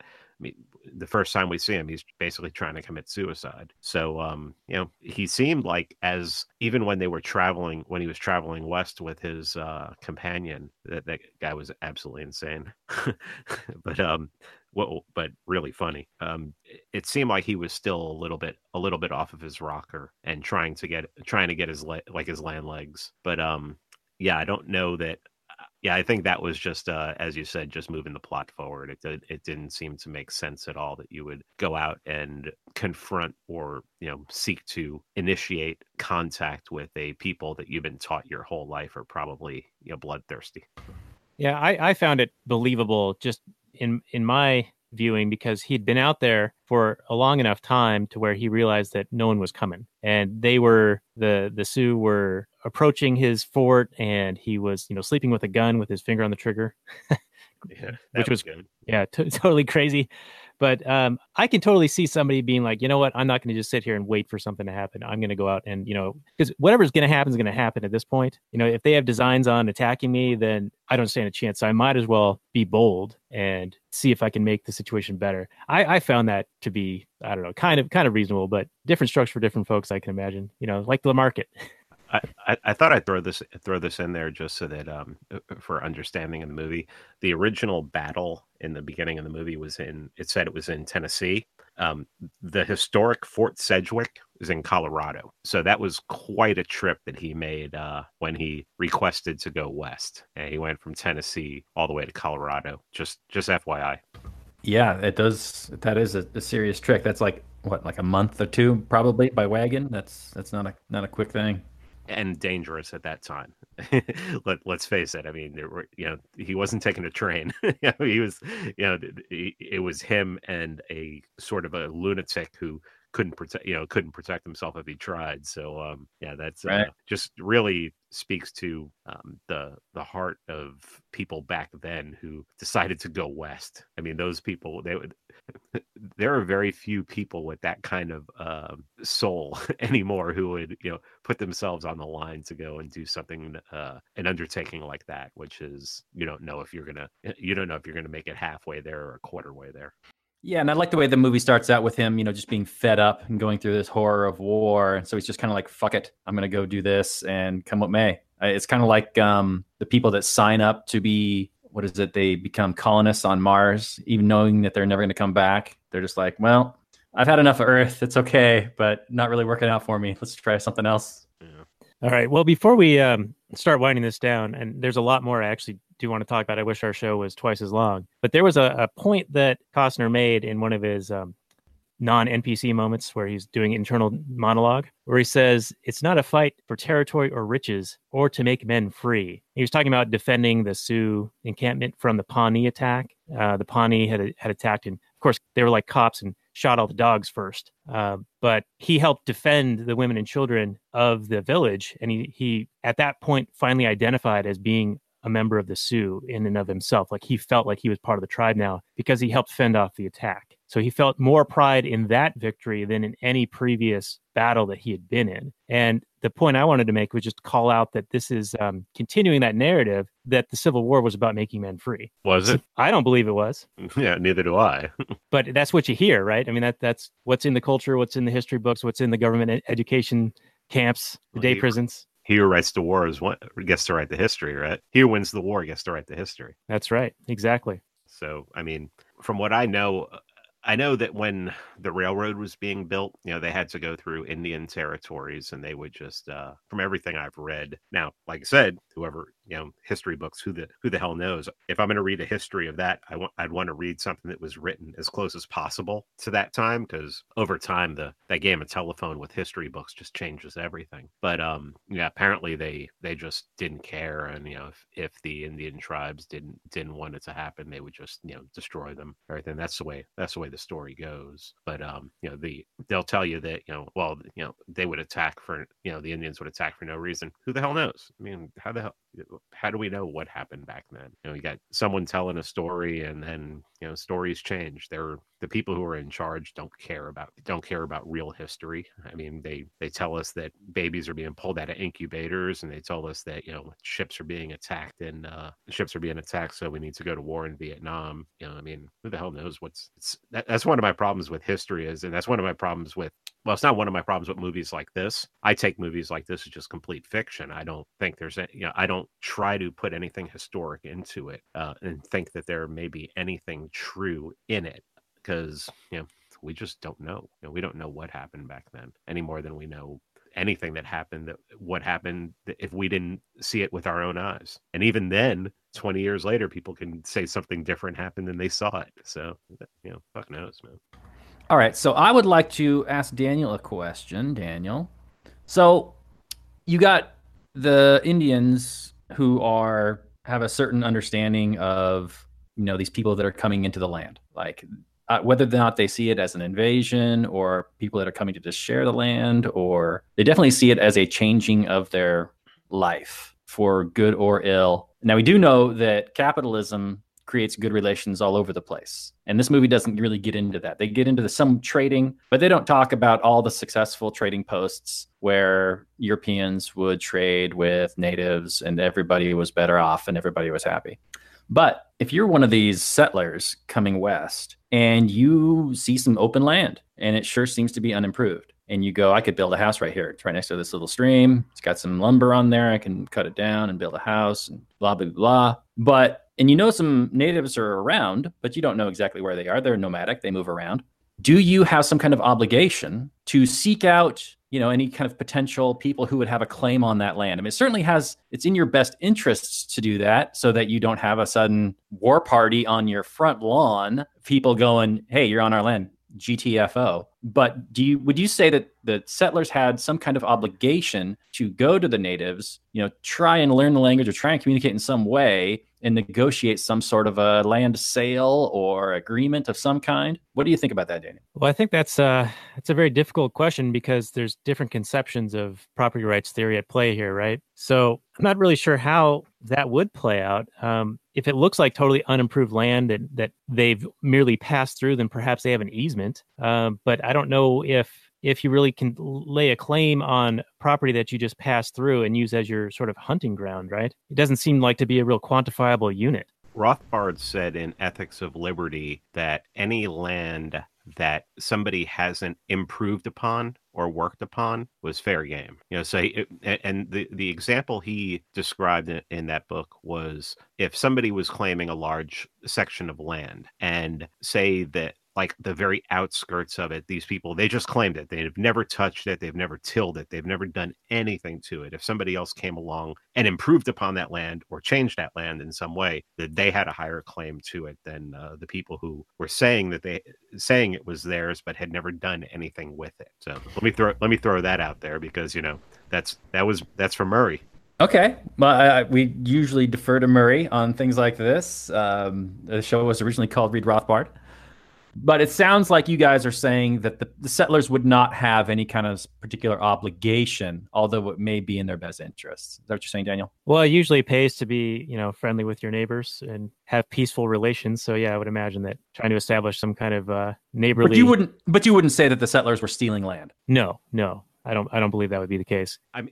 The first time we see him, he's basically trying to commit suicide. So, um, you know, he seemed like as even when they were traveling, when he was traveling west with his uh, companion, that that guy was absolutely insane. but um, well, but really funny. Um, it- it seemed like he was still a little bit, a little bit off of his rocker and trying to get, trying to get his le- like his land legs. But um, yeah, I don't know that. Yeah, I think that was just, uh, as you said, just moving the plot forward. It did, it didn't seem to make sense at all that you would go out and confront or you know seek to initiate contact with a people that you've been taught your whole life are probably you know bloodthirsty. Yeah, I, I found it believable just in in my viewing because he'd been out there for a long enough time to where he realized that no one was coming and they were the the Sioux were approaching his fort and he was you know sleeping with a gun with his finger on the trigger Yeah, Which was- good. yeah t- totally crazy but um, i can totally see somebody being like you know what? I'm not going to just sit here and wait for something to happen. I'm going to go out and you know because whatever's going to happen is going to happen at this point. You know if they have designs on attacking me then i don't stand a chance. So i might as well be bold and see if i can make the situation better. I, I found that to be i don't know kind of kind of reasonable but different strokes for different folks i can imagine. You know like the market I, I, thought I'd throw this throw this in there just so that um uh, for understanding of the movie. The original battle in the beginning of the movie was in it said it was in Tennessee. Um, the historic Fort Sedgwick is in Colorado. So that was quite a trip that he made uh, when he requested to go west. And he went from Tennessee all the way to Colorado. Just just FYI. Yeah, it does. That is a, a serious trick. That's like what, like a month or two, probably by wagon. That's that's not a not a quick thing. And dangerous at that time. Let Let's face it. I mean, there were you know he wasn't taking a train. you know, he was you know it was him and a sort of a lunatic who couldn't protect you know couldn't protect himself if he tried. So um yeah, that's uh, just really speaks to um, the the heart of people back then who decided to go west. I mean, those people they would. There are very few people with that kind of um, soul anymore who would, you know, put themselves on the line to go and do something uh an undertaking like that which is you don't know if you're gonna you don't know if you're gonna make it halfway there or a quarter way there Yeah, and I like the way the movie starts out with him, you know, just being fed up and going through this horror of war. And so he's just kind of like, "Fuck it, I'm gonna go do this and come what may." Uh, It's kind of like um, the people that sign up to be what is it? They become colonists on Mars, even knowing that they're never going to come back. They're just like, "Well, I've had enough of Earth. It's okay, but not really working out for me. Let's try something else." All right. Well, before we um, start winding this down, and there's a lot more I actually do want to talk about. I wish our show was twice as long, but there was a, a point that Costner made in one of his um, non NPC moments where he's doing internal monologue, where he says, It's not a fight for territory or riches or to make men free. He was talking about defending the Sioux encampment from the Pawnee attack. Uh, the Pawnee had, had attacked, and of course, they were like cops and shot all the dogs first. Uh, but he helped defend the women and children of the village. And he, he, at that point, finally identified as being a member of the Sioux in and of himself. Like he felt like he was part of the tribe now because he helped fend off the attack. So he felt more pride in that victory than in any previous battle that he had been in. And the point I wanted to make was just call out that this is um, continuing that narrative that the Civil War was about making men free. was it I don't believe it was yeah neither do i but that's what you hear, right? I mean, that that's what's in the culture, what's in the history books, what's in the government education camps, the day prisons. He who writes the war is one gets to write the history right he who wins the war gets to write the history That's right, exactly. So, I mean, from what I know, uh, I know that when the railroad was being built, you know, they had to go through Indian territories and they would just, uh, from everything I've read. Now, like I said, whoever, you know, history books, who the, who the hell knows? If I'm going to read a history of that, I want, I'd want to read something that was written as close as possible to that time because over time, the, that game of telephone with history books just changes everything. But, um, yeah, apparently they, they just didn't care. And, you know, if, if the Indian tribes didn't, didn't want it to happen, they would just, you know, destroy them, everything. That's the way, that's the way the story goes. But um, you know, the they'll tell you that you know, well, you know, they would attack for you know, the Indians would attack for no reason. Who the hell knows? I mean, how the hell how do we know what happened back then? You know, you got someone telling a story, and then you know stories change. They're the people who are in charge don't care about don't care about real history. I mean, they they tell us that babies are being pulled out of incubators, and they tell us that you know ships are being attacked and uh, ships are being attacked, so we need to go to war in Vietnam. You know, I mean, who the hell knows what's? That, that's one of my problems with history is, and that's one of my problems with well, it's not one of my problems with movies like this. I take movies like this as just complete fiction. I don't think there's, any, you know, I don't try to put anything historic into it uh, and think that there may be anything true in it because, you know, we just don't know. You know. We don't know what happened back then any more than we know anything that happened that what happened if we didn't see it with our own eyes and even then 20 years later people can say something different happened than they saw it so you know fuck knows man All right, so I would like to ask Daniel a question. Daniel, so you got the Indians who are have a certain understanding of you know these people that are coming into the land, like uh, whether or not they see it as an invasion or people that are coming to just share the land, or they definitely see it as a changing of their life for good or ill. Now we do know that capitalism creates good relations all over the place. And this movie doesn't really get into that. They get into the, some trading, but they don't talk about all the successful trading posts where Europeans would trade with natives and everybody was better off and everybody was happy. But if you're one of these settlers coming west and you see some open land and it sure seems to be unimproved, and you go, I could build a house right here. It's right next to this little stream. It's got some lumber on there. I can cut it down and build a house and blah, blah, blah. But, and you know, some natives are around, but you don't know exactly where they are. They're nomadic, they move around. Do you have some kind of obligation to seek out, you know, any kind of potential people who would have a claim on that land? I mean, it certainly has, it's in your best interests to do that so that you don't have a sudden war party on your front lawn, people going, hey, you're on our land. GTFO. But do you would you say that the settlers had some kind of obligation to go to the natives, you know, try and learn the language or try and communicate in some way and negotiate some sort of a land sale or agreement of some kind? What do you think about that, Daniel? Well, I think that's uh it's a very difficult question because there's different conceptions of property rights theory at play here, right? So I'm not really sure how that would play out. Um, if it looks like totally unimproved land that that they've merely passed through, then perhaps they have an easement. Um, but I don't know if if you really can lay a claim on property that you just passed through and use as your sort of hunting ground, right? It doesn't seem like to be a real quantifiable unit. Rothbard said in Ethics of Liberty that any land that somebody hasn't improved upon or worked upon was fair game. You know, say a- and the the example he described in, in that book was if somebody was claiming a large section of land and say that like the very outskirts of it these people they just claimed it they've never touched it they've never tilled it they've never done anything to it if somebody else came along and improved upon that land or changed that land in some way that they had a higher claim to it than uh, the people who were saying that they saying it was theirs but had never done anything with it so let me throw let me throw that out there because you know that's that was that's from murray Okay. Well, I- we usually defer to Murray on things like this. Um, the show was originally called Read Rothbard. But it sounds like you guys are saying that the, the settlers would not have any kind of particular obligation, although it may be in their best interests. Is that what you're saying, Daniel? Well, it usually pays to be, you know, friendly with your neighbors and have peaceful relations. So yeah, I would imagine that trying to establish some kind of uh, neighborly. But you wouldn't. But you wouldn't say that the settlers were stealing land. No, no, I don't. I don't believe that would be the case. I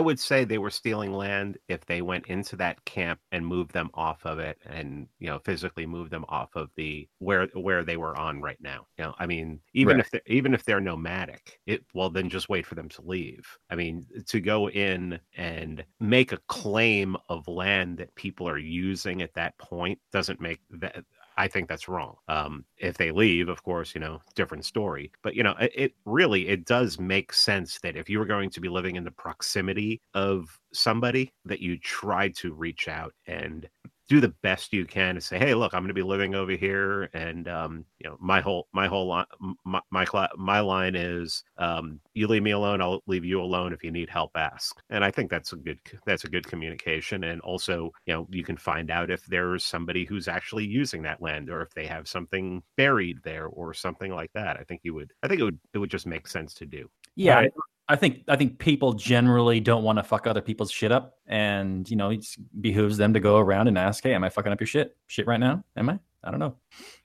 would say they were stealing land if they went into that camp and moved them off of it and you know physically moved them off of the where where they were on right now. You know, I mean, even Right. if they're, even if they're nomadic, it well then just wait for them to leave. I mean, to go in and make a claim of land that people are using at that point doesn't make that I think that's wrong. Um, if they leave, of course, you know, different story. But you know, it, it really it does make sense that if you were going to be living in the proximity of somebody, that you try to reach out and do the best you can to say, "Hey, look, I'm going to be living over here, and um, you know, my whole my whole line my my, cla- my line is, um, you leave me alone, I'll leave you alone. If you need help, ask." And I think that's a good that's a good communication, and also, you know, you can find out if there's somebody who's actually using that land, or if they have something buried there, or something like that. I think you would I think it would it would just make sense to do. Yeah. Right. I think I think people generally don't want to fuck other people's shit up, and you know it behooves them to go around and ask, "Hey, am I fucking up your shit? Shit right now? Am I? I don't know."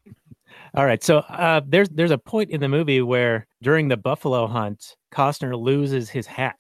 All right. So uh, there's there's a point in the movie where during the buffalo hunt, Costner loses his hat,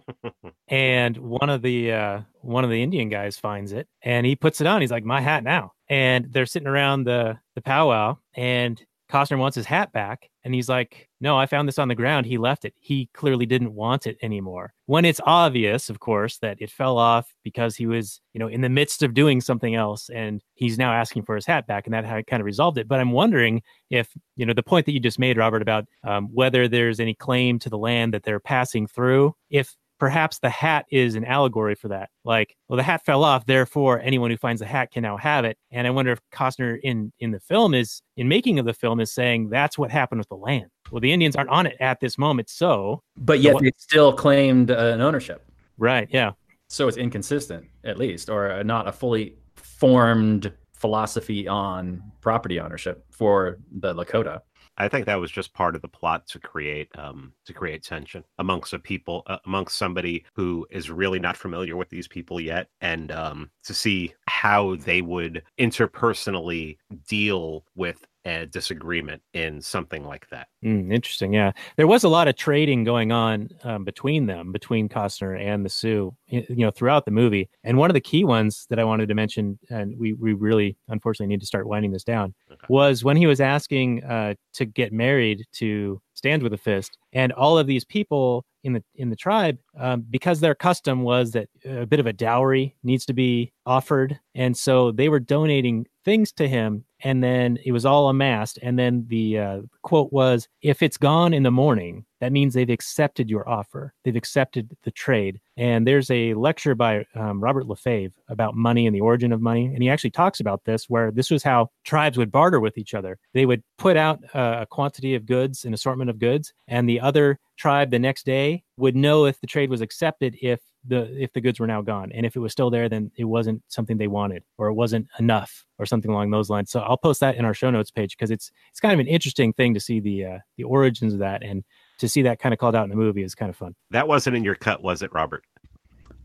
and one of the uh, one of the Indian guys finds it, and he puts it on. He's like, "My hat now." And they're sitting around the the powwow, and Costner wants his hat back. And he's like, No, I found this on the ground. He left it. He clearly didn't want it anymore. When it's obvious, of course, that it fell off because he was, you know, in the midst of doing something else and he's now asking for his hat back. And that kind of resolved it. But I'm wondering if, you know, the point that you just made, Robert, about um, whether there's any claim to the land that they're passing through, if perhaps the hat is an allegory for that. Like, well, the hat fell off, therefore anyone who finds the hat can now have it. And I wonder if Costner in in the film is in making of the film is saying that's what happened with the land. Well, the Indians aren't on it at this moment, so But yet what- they still claimed uh, an ownership, right, yeah, so it's inconsistent at least, or uh, not a fully formed philosophy on property ownership for the Lakota. I think that was just part of the plot to create um, to create tension amongst a people uh, amongst somebody who is really not familiar with these people yet, and um, to see how they would interpersonally deal with a disagreement in something like that. Mm, interesting. Yeah, there was a lot of trading going on um, between them, between Costner and the Sioux, you know, throughout the movie. And one of the key ones that I wanted to mention, and we we really unfortunately need to start winding this down, Okay. was when he was asking uh, to get married to Stand with a Fist, and all of these people in the in the tribe, um, because their custom was that a bit of a dowry needs to be offered, and so they were donating things to him, and then it was all amassed, and then the uh, quote was, "If it's gone in the morning." That means they've accepted your offer. They've accepted the trade. And there's a lecture by um, Robert LeFevre about money and the origin of money. And he actually talks about this, where this was how tribes would barter with each other. They would put out uh, a quantity of goods, an assortment of goods, and the other tribe the next day would know if the trade was accepted if the if the goods were now gone and if it was still there then it wasn't something they wanted or it wasn't enough or something along those lines so i'll post that in our show notes page because it's it's kind of an interesting thing to see the uh, the origins of that and to see that kind of called out in the movie is kind of fun That wasn't in your cut, was it, Robert?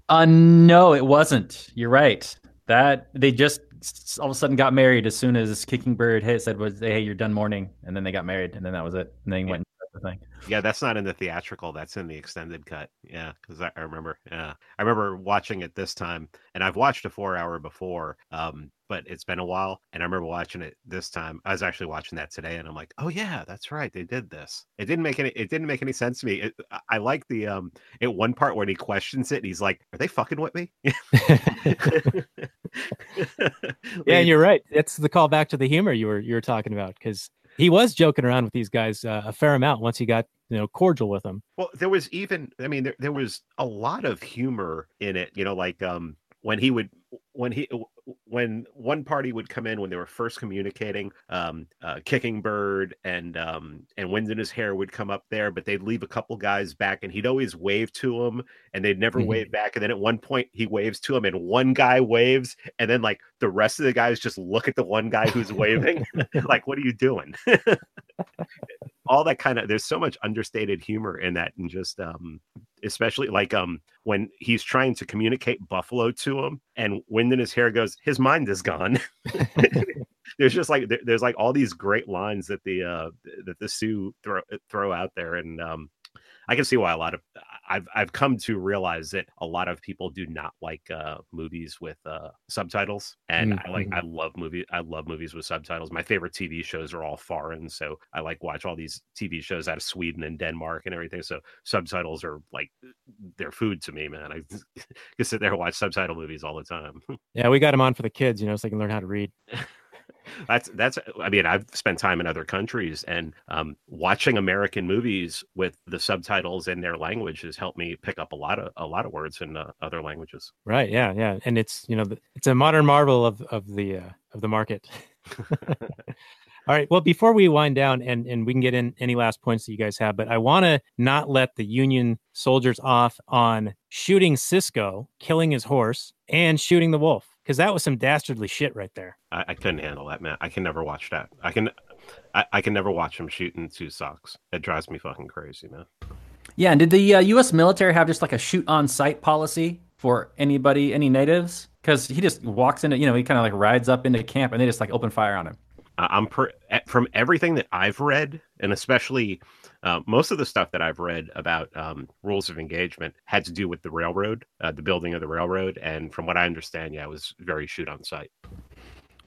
Uh, no, it wasn't. You're right. That they just all of a sudden got married as soon as Kicking Bird hit said was, "Hey, you're done mourning," and then they got married, and then that was it. And then he went the thing. Yeah, that's not in the theatrical. That's in the extended cut. Yeah, because I, I remember. Yeah, I remember watching it this time, and I've watched a four-hour before, um, but it's been a while. And I remember watching it this time. I was actually watching that today, and I'm like, oh yeah, that's right, they did this. It didn't make any. It didn't make any sense to me. It, I- I like the um, at one part when he questions it, and he's like, "Are they fucking with me?" yeah and you're right that's the call back to the humor you were you were talking about because he was joking around with these guys uh, a fair amount once he got you know cordial with them. Well, there was even I mean there, there was a lot of humor in it, you know, like um when he would when he when one party would come in when they were first communicating, um uh, kicking bird and um and wind in his hair would come up there, but they'd leave a couple guys back and he'd always wave to them and they'd never Mhm. wave back. And then at one point he waves to him and one guy waves and then like the rest of the guys just look at the one guy who's waving. like, what are you doing? all that kind of there's so much understated humor in that and just um especially like um when he's trying to communicate buffalo to him and wind in his hair goes his mind is gone. There's just like there- there's like all these great lines that the uh that the sioux throw throw out there and um I can see why a lot of I've I've come to realize that a lot of people do not like uh movies with uh subtitles and Mm, I like I love movie I love movies with subtitles. My favorite TV shows are all foreign, so I like watch all these TV shows out of Sweden and Denmark and everything. So subtitles are like they're food to me, man. I can sit there and watch subtitle movies all the time. yeah we got them on for the kids you know so they can learn how to read that's that's i mean i've spent time in other countries and um, watching american movies with the subtitles in their language has helped me pick up a lot of a lot of words in uh, other languages. Right yeah yeah and it's you know it's a modern marvel of of the uh, of the market. All right well before we wind down and and we can get in any last points that you guys have but i want to not let the union soldiers off on shooting cisco killing his horse and shooting the wolf because that was some dastardly shit right there I, I couldn't handle that man i can never watch that i can I, I can never watch him shooting two socks it drives me fucking crazy man Yeah, and did the uh, U.S. military have just like a shoot on sight policy for anybody, any natives? Because he just walks into, you know, he kind of like rides up into camp and they just like open fire on him. I- I'm per- eh, from everything that I've read, and especially uh, most of the stuff that I've read about um, rules of engagement had to do with the railroad, uh, the building of the railroad, and from what I understand, yeah, it was very shoot on sight.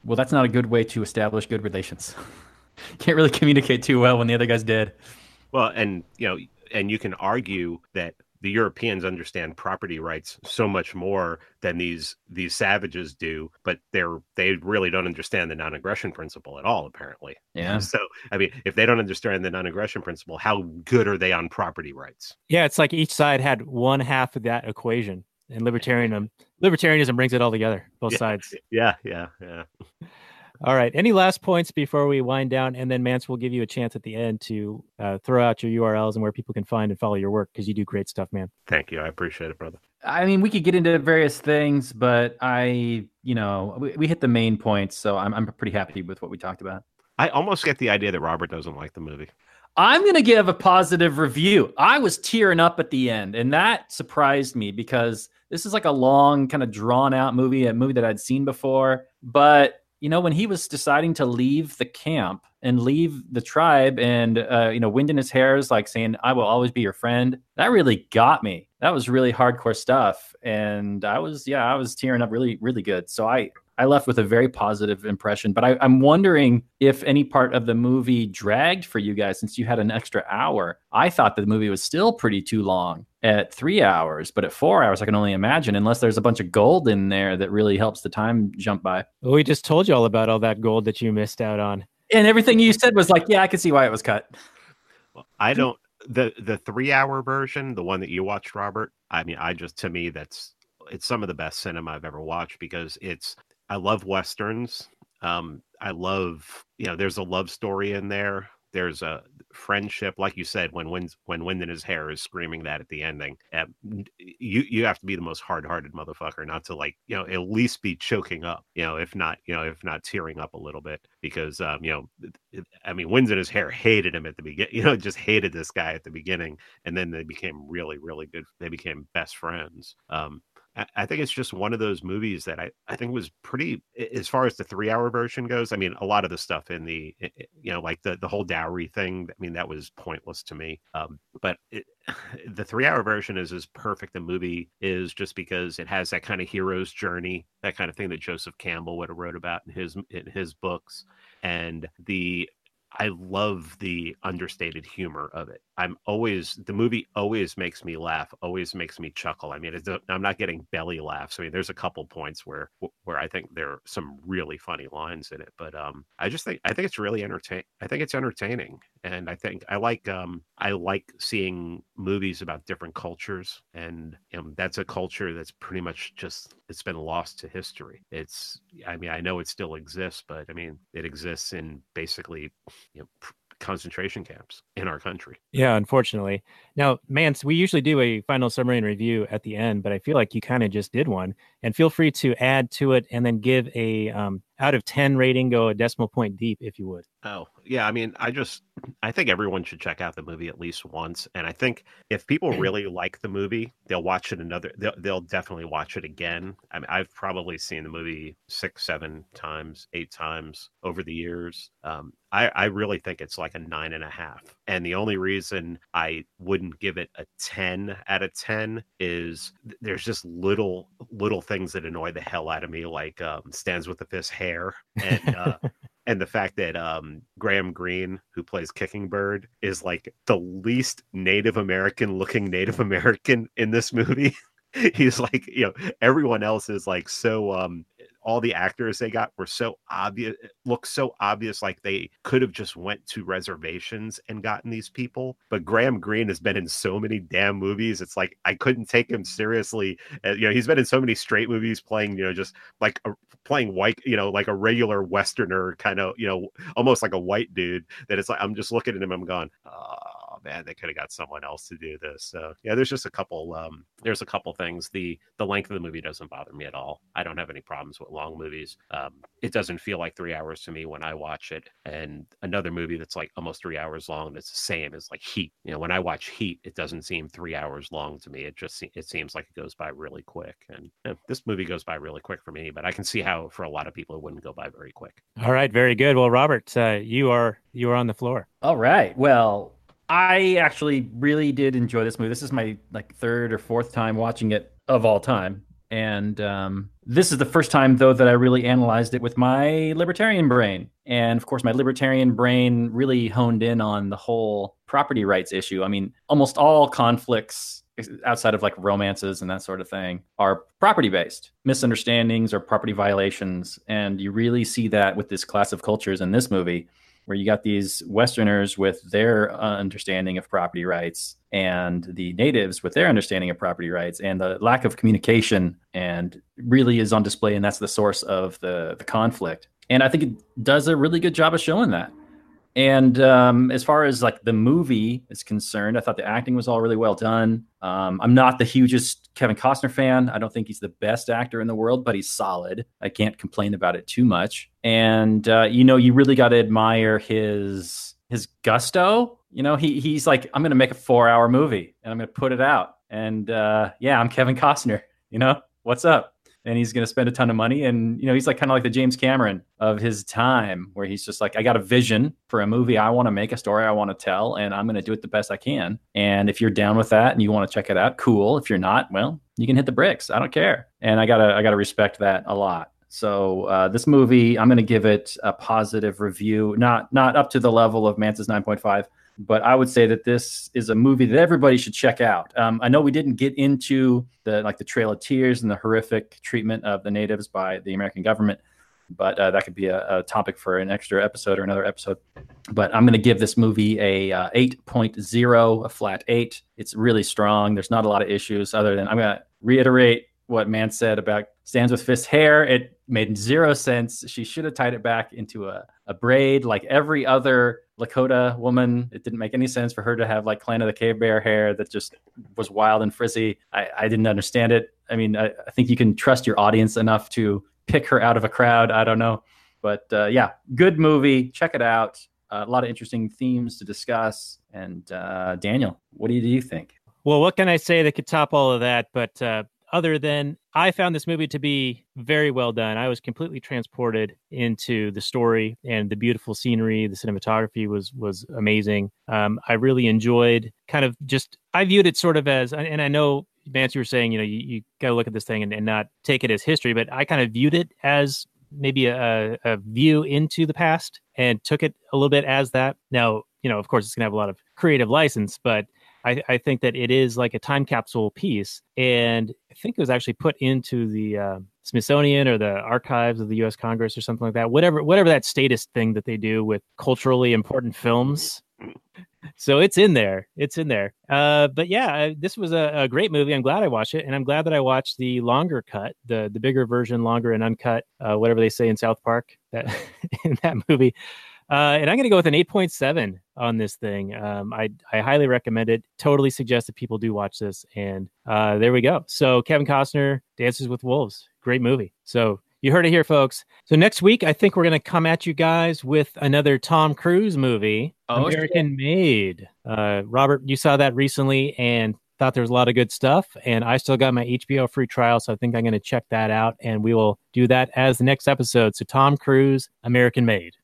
Well, that's not a good way to establish good relations. Can't really communicate too well when the other guy's dead. Well, and you know, and you can argue that the Europeans understand property rights so much more than these these savages do, but they're they really don't understand the non-aggression principle at all. Apparently, Yeah. So, I mean, if they don't understand the non-aggression principle, how good are they on property rights? Yeah, it's like each side had one half of that equation, and libertarianism libertarianism brings it all together, both Yeah. sides. Yeah, yeah, yeah. All right. Any last points before we wind down? And then Mance will give you a chance at the end to uh, throw out your URLs and where people can find and follow your work because you do great stuff, man. Thank you. I appreciate it, brother. I mean, we could get into various things, but I, you know, we, we hit the main points, so I'm I'm pretty happy with what we talked about. I almost get the idea that Robert doesn't like the movie. I'm going to give a positive review. I was tearing up at the end, and that surprised me because this is like a long, kind of drawn out movie, a movie that I'd seen before. But, you know, when he was deciding to leave the camp and leave the tribe, and, uh, you know, wind in his hairs, like saying, I will always be your friend, that really got me. That was really hardcore stuff. And I was, yeah, I was tearing up really, really good. So I, I left with a very positive impression, but I, I'm wondering if any part of the movie dragged for you guys since you had an extra hour. I thought the movie was still pretty too long at three hours, but at four hours, I can only imagine, unless there's a bunch of gold in there that really helps the time jump by. Well, we just told you all about all that gold that you missed out on. And everything you said was like, yeah, I can see why it was cut. Well, I don't the the three hour version, the one that you watched, Robert. I mean, I just to me that's it's some of the best cinema I've ever watched because it's I love westerns. Um, I love you know, there's a love story in there. There's a friendship, like you said, when Wind when Wind in his hair is screaming that at the ending. You you have to be the most hard hearted motherfucker not to like you know at least be choking up, you know, if not you know if not tearing up a little bit because um you know I mean Winds in his hair hated him at the beginning, you know, just hated this guy at the beginning, and then they became really really good. They became best friends. Um, I- think it's just one of those movies that I, I think was pretty as far as the three hour version goes. I mean, a lot of the stuff in the you know like the the whole dowry thing. I mean, that was pointless to me. Um, but it, the three hour version is as perfect a movie is just because it has that kind of hero's journey, that kind of thing that Joseph Campbell would have wrote about in his in his books, and the I love the understated humor of it. I'm always the movie always makes me laugh, always makes me chuckle. I mean, it's, I'm not getting belly laughs. I mean, there's a couple points where where I think there are some really funny lines in it, but um, I just think I think it's really entertain. I think it's entertaining, and I think I like um I like seeing movies about different cultures, and um, that's a culture that's pretty much just it's been lost to history. It's I mean I know it still exists, but I mean it exists in basically you know pr- concentration camps in our country. Yeah, unfortunately. Now, Mance, we usually do a final summary and review at the end, but I feel like you kind of just did one. And feel free to add to it and then give a um, out of 10 rating, go a decimal point deep if you would. Oh, yeah. I mean, I just, I think everyone should check out the movie at least once. And I think if people really like the movie, they'll watch it another, they'll, they'll definitely watch it again. I mean, I've probably seen the movie six, seven times, eight times over the years. Um, I, I really think it's like a nine and a half. And the only reason I wouldn't give it a 10 out of 10 is there's just little, little things that annoy the hell out of me, like um, stands with the fist hair. And, uh, and the fact that um, Graham Greene, who plays Kicking Bird, is like the least Native American looking Native American in this movie. He's like, you know, everyone else is like so um all the actors they got were so obvious eh, look so obvious like they could have just went to reservations and gotten these people. But graham greene has been in so many damn movies it's like i couldn't take him mm-hmm. seriously. Uh, you know he's been in so many straight movies playing you know just like a, playing white you know like a regular westerner kind of you know almost like a white dude that it's like i'm just looking at him i'm going oh ah. Man, they could have got someone else to do this. So yeah, there's just a couple. Um, there's a couple things. The the length of the movie doesn't bother me at all. I don't have any problems with long movies. Um, it doesn't feel like three hours to me when I watch it. And another movie that's like almost three hours long that's the same is like Heat. You know, when I watch Heat, it doesn't seem three hours long to me. It just se- it seems like it goes by really quick. And you know, this movie goes by really quick for me, but I can see how for a lot of people it wouldn't go by very quick. All right, very good. Well, Robert, uh, you are you are on the floor. All right. Well, I actually really did enjoy this movie. This is my like third or fourth time watching it of all time. And um, this is the first time, though, that I really analyzed it with my libertarian brain. And of course, my libertarian brain really honed in on the whole property rights issue. I mean, almost all conflicts outside of like romances and that sort of thing are property based misunderstandings or property violations. And you really see that with this class of cultures in this movie where you got these Westerners with their uh, understanding of property rights and the natives with their understanding of property rights and the lack of communication and really is on display and that's the source of the, the conflict. And i think it does a really good job of showing that and um, as far as like the movie is concerned, I thought the acting was all really well done. Um, I'm not the hugest Kevin Costner fan. I don't think he's the best actor in the world, but he's solid. I can't complain about it too much. And uh, you know, you really got to admire his his gusto. You know, he he's like, I'm going to make a four hour movie and I'm going to put it out. And uh, yeah, I'm Kevin Costner. You know, what's up? And he's going to spend a ton of money. And, you know, he's like kind of like the James Cameron of his time, where he's just like, I got a vision for a movie. I want to make a story I want to tell, and I'm going to do it the best I can. And if you're down with that and you want to check it out, cool. If you're not, well, you can hit the bricks. I don't care. And I gotta, I gotta respect that a lot. So uh, this movie, I'm going to give it a positive review, not not up to the level of Mance's 9.5, but I would say that this is a movie that everybody should check out. Um, I know we didn't get into the like the Trail of Tears and the horrific treatment of the natives by the American government, but uh, that could be a, a, topic for an extra episode or another episode. But I'm going to give this movie a uh, 8.0, a flat eight. It's really strong. There's not a lot of issues other than I'm going to reiterate what man said about stands with fist hair. It made zero sense. She should have tied it back into a, a braid like every other Lakota woman. It didn't make any sense for her to have like Clan of the Cave Bear hair that just was wild and frizzy. I, I didn't understand it. I mean, I, I, think you can trust your audience enough to pick her out of a crowd. I don't know. But uh, yeah, good movie. Check it out. Uh, a lot of interesting themes to discuss. And uh, Daniel, what do you, do you think? Well, what can I say that could top all of that? But uh, other than I found this movie to be very well done. I was completely transported into the story and the beautiful scenery. The cinematography was was amazing. Um, I really enjoyed kind of just I viewed it sort of as, and I know Vance, you were saying, you know, you, you got to look at this thing and, and not take it as history, but I kind of viewed it as maybe a, a view into the past and took it a little bit as that. Now, you know, of course, it's going to have a lot of creative license, but I, I, think that it is like a time capsule piece, and I think it was actually put into the uh, Smithsonian or the archives of the U.S. Congress or something like that. Whatever, whatever that status thing that they do with culturally important films. So it's in there. It's in there. Uh, but yeah, this was a, a, great movie. I'm glad I watched it, and I'm glad that I watched the longer cut, the the bigger version, longer and uncut, uh, whatever they say in South Park. That in that movie. Uh, and I'm going to go with an 8.7 on this thing. Um, I, I highly recommend it. Totally suggest that people do watch this. And uh, there we go. So, Kevin Costner, Dances with Wolves. Great movie. So, you heard it here, folks. So, next week, I think we're going to come at you guys with another Tom Cruise movie, oh, American Made. Uh, Robert, you saw that recently and thought there was a lot of good stuff. And I still got my HBO free trial. So, I think I'm going to check that out. And we will do that as the next episode. So, Tom Cruise, American Made.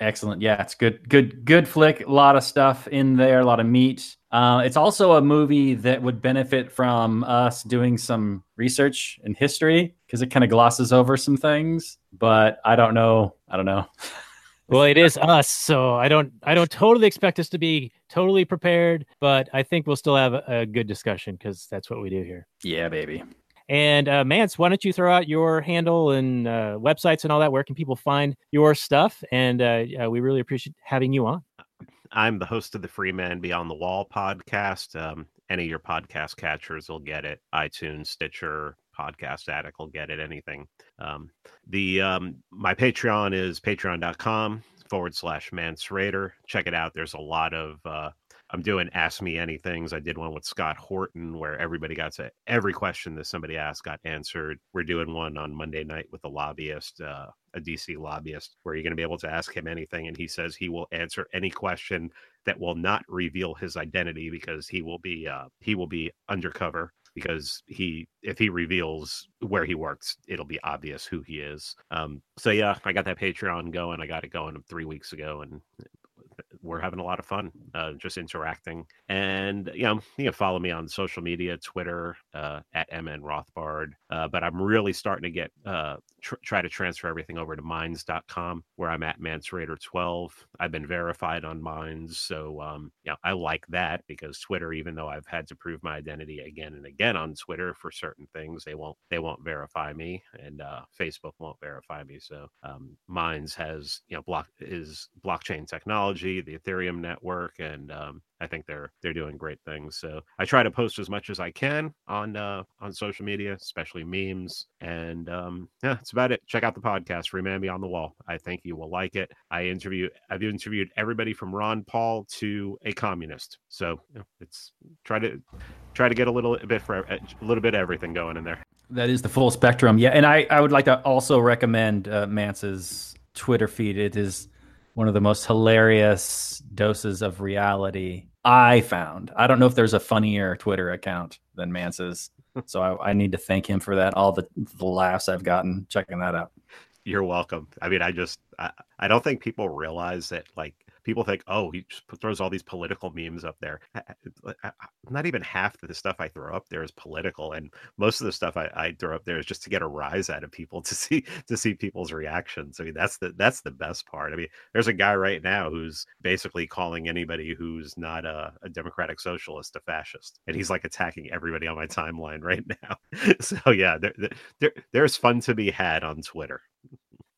Excellent. Yeah, it's good, good, good flick. A lot of stuff in there, a lot of meat. Uh, it's also a movie that would benefit from us doing some research in history because it kind of glosses over some things. But I don't know. I don't know. well, it is us, so I don't. I don't totally expect us to be totally prepared, but I think we'll still have a, a good discussion because that's what we do here. Yeah, baby. And uh, Mance, why don't you throw out your handle and uh, websites and all that? Where can people find your stuff? And uh, we really appreciate having you on. I'm the host of the Free Man Beyond the Wall podcast. Um, any of your podcast catchers will get it. iTunes, Stitcher, Podcast Addict will get it. Anything. Um, the um, my Patreon is patreon.com forward slash Mance Rayder. Check it out. There's a lot of uh, I'm doing Ask Me Anythings. I did one with Scott Horton where everybody got to every question that somebody asked got answered. We're doing one on Monday night with a lobbyist, uh, a DC lobbyist, where you're going to be able to ask him anything, and he says he will answer any question that will not reveal his identity because he will be uh, he will be undercover because he if he reveals where he works it'll be obvious who he is um so yeah i got that patreon going i got it going three weeks ago and we're having a lot of fun uh, just interacting. And you know you can follow me on social media twitter uh, at mn rothbard uh, but i'm really starting to get uh, tr- try to transfer everything over to minds.com where i'm at mansurator 12 i've been verified on minds so um, yeah i like that because twitter even though i've had to prove my identity again and again on twitter for certain things they won't they won't verify me and uh, facebook won't verify me so um, minds has you know block is blockchain technology the ethereum network and um, I think they're they're doing great things. So I try to post as much as I can on uh, on social media, especially memes. And um, yeah, that's about it. Check out the podcast, Free Man Beyond the Wall. I think you will like it. I interview I've interviewed everybody from Ron Paul to a communist. So it's try to try to get a little bit for a little bit of everything going in there. That is the full spectrum. Yeah, and I I would like to also recommend uh, Mance's Twitter feed. It is one of the most hilarious doses of reality I found. I don't know if there's a funnier Twitter account than Mance's, so I, I, need to thank him for that. All the, the laughs I've gotten checking that out. You're welcome. I mean, I just I, I don't think people realize that like people think, oh, he throws all these political memes up there. Not even half of the stuff I throw up there is political, and most of the stuff I, I throw up there is just to get a rise out of people to see to see people's reactions. I mean, that's the that's the best part. I mean, there's a guy right now who's basically calling anybody who's not a, a democratic socialist a fascist, and he's like attacking everybody on my timeline right now. so yeah, there, there, there's fun to be had on Twitter.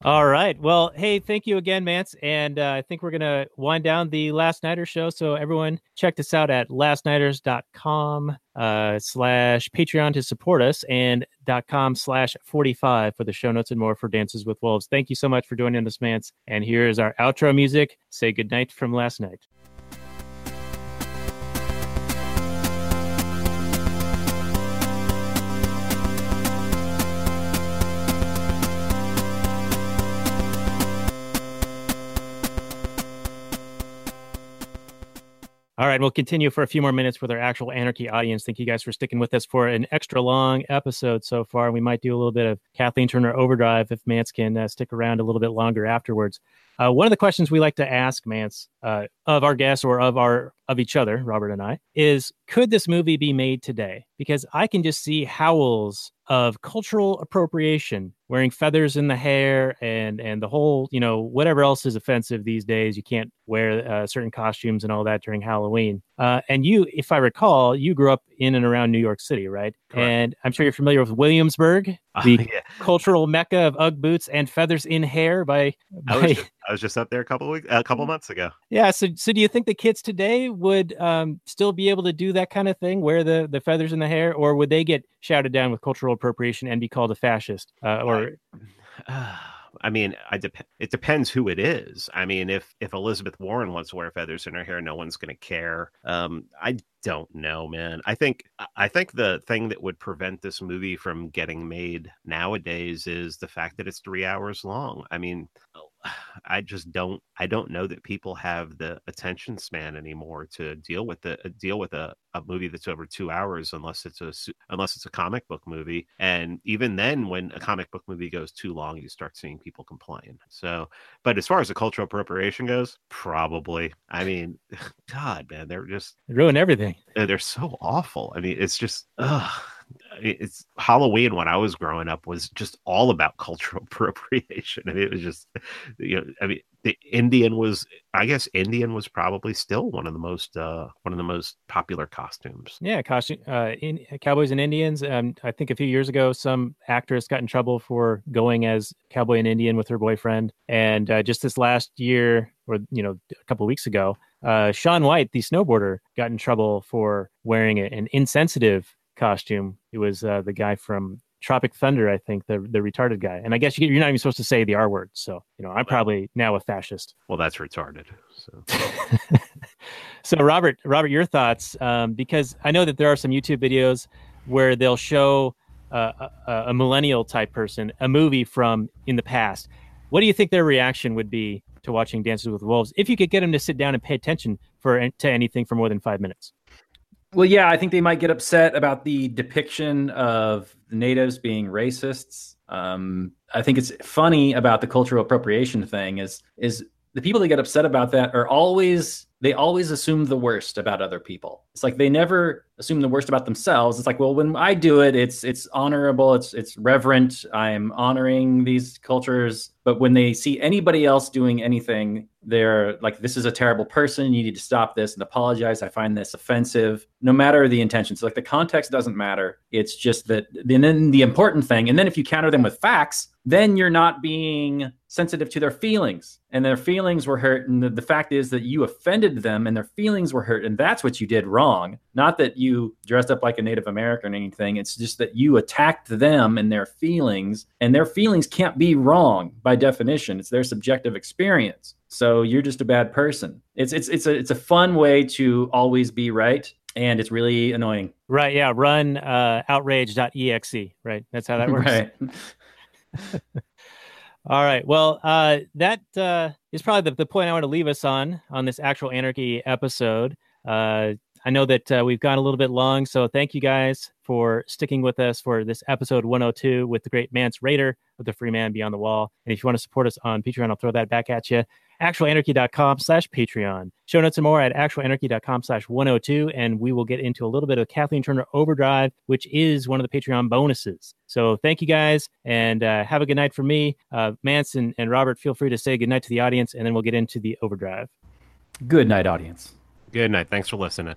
All right. Well, hey, thank you again, Mance. And uh, I think we're going to wind down the Last Nighter show. So everyone check this out at lastnighters.com uh, slash Patreon to support us and dot com slash 45 for the show notes and more for Dances with Wolves. Thank you so much for joining us, Mance. And here is our outro music. Say goodnight from last night. All right, we'll continue for a few more minutes with our actual Anarchy audience. Thank you guys for sticking with us for an extra long episode so far. We might do a little bit of Kathleen Turner overdrive if Mance can uh, stick around a little bit longer afterwards. Uh, one of the questions we like to ask Mance uh, of our guests or of our of each other, Robert and I, is could this movie be made today? Because I can just see howls of cultural appropriation, wearing feathers in the hair, and and the whole, you know, whatever else is offensive these days. You can't wear uh, certain costumes and all that during Halloween. Uh, and you, if I recall, you grew up in and around New York City, right? Correct. And I'm sure you're familiar with Williamsburg, the uh, yeah. cultural mecca of UGG boots and feathers in hair. By, by... I, was just, I was just up there a couple weeks, a couple months ago. Yeah. So, so do you think the kids today would um, still be able to do that kind of thing, wear the the feathers in the hair, or would they get shouted down with cultural appropriation and be called a fascist? Uh, or uh, I mean, I dep- it depends who it is. I mean, if if Elizabeth Warren wants to wear feathers in her hair, no one's going to care. Um, I don't know, man. I think I think the thing that would prevent this movie from getting made nowadays is the fact that it's three hours long. I mean, I just don't I don't know that people have the attention span anymore to deal with the uh, deal with a, a movie that's over two hours unless it's a unless it's a comic book movie. And even then when a comic book movie goes too long you start seeing people complain. So but as far as the cultural appropriation goes probably. I mean God man they're just they ruin everything. They're so awful. I mean it's just ugh it's Halloween when I was growing up was just all about cultural appropriation. I mean, it was just, you know, I mean, the Indian was, I guess, Indian was probably still one of the most, uh, one of the most popular costumes. Yeah, costume, uh, in, Cowboys and Indians. Um, I think a few years ago, some actress got in trouble for going as cowboy and Indian with her boyfriend, and uh, just this last year, or you know, a couple weeks ago, uh, Shaun White, the snowboarder, got in trouble for wearing an insensitive costume. It was uh, the guy from Tropic Thunder, I think, the the retarded guy. And I guess you, are not even supposed to say the R word. So you know, I'm probably now a fascist. Well, that's retarded. So. So, Robert, Robert, your thoughts? Um, because I know that there are some YouTube videos where they'll show uh, a, a millennial type person a movie from in the past. What do you think their reaction would be to watching Dances with Wolves if you could get them to sit down and pay attention for to anything for more than five minutes? Well, yeah, I think they might get upset about the depiction of natives being racists. Um, I think it's funny about the cultural appropriation thing is is the people that get upset about that are always they always assume the worst about other people. It's like they never assume the worst about themselves. It's like, well, when I do it, it's it's honorable, it's it's reverent. I'm honoring these cultures. But when they see anybody else doing anything, they're like, this is a terrible person. You need to stop this and apologize. I find this offensive, no matter the intentions, like the context doesn't matter. It's just that then the important thing, and then if you counter them with facts, then you're not being sensitive to their feelings and their feelings were hurt and the, the, fact is that you offended them and their feelings were hurt and that's what you did wrong. Not that you dressed up like a native american or anything it's just that you attacked them and their feelings and their feelings can't be wrong by definition it's their subjective experience. So you're just a bad person. It's it's it's a it's a fun way to always be right and it's really annoying. Right yeah run uh outrage.exe right? That's how that works. Right All right. Well, uh, that uh, is probably the, the point I want to leave us on on this actual anarchy episode. Uh, I know that uh, we've gone a little bit long, so thank you guys for sticking with us for this episode 102 with the great Mance Rayder of the Free Man Beyond the Wall. And if you want to support us on Patreon, I'll throw that back at you actualanarchy.com slash Patreon. Show notes and more at actualanarchy.com slash 102. And we will get into a little bit of Kathleen Turner Overdrive, which is one of the Patreon bonuses. So thank you guys and uh, have a good night for me. Uh, Mance and, and Robert, feel free to say good night to the audience and then we'll get into the Overdrive. Good night, audience. Good night. Thanks for listening.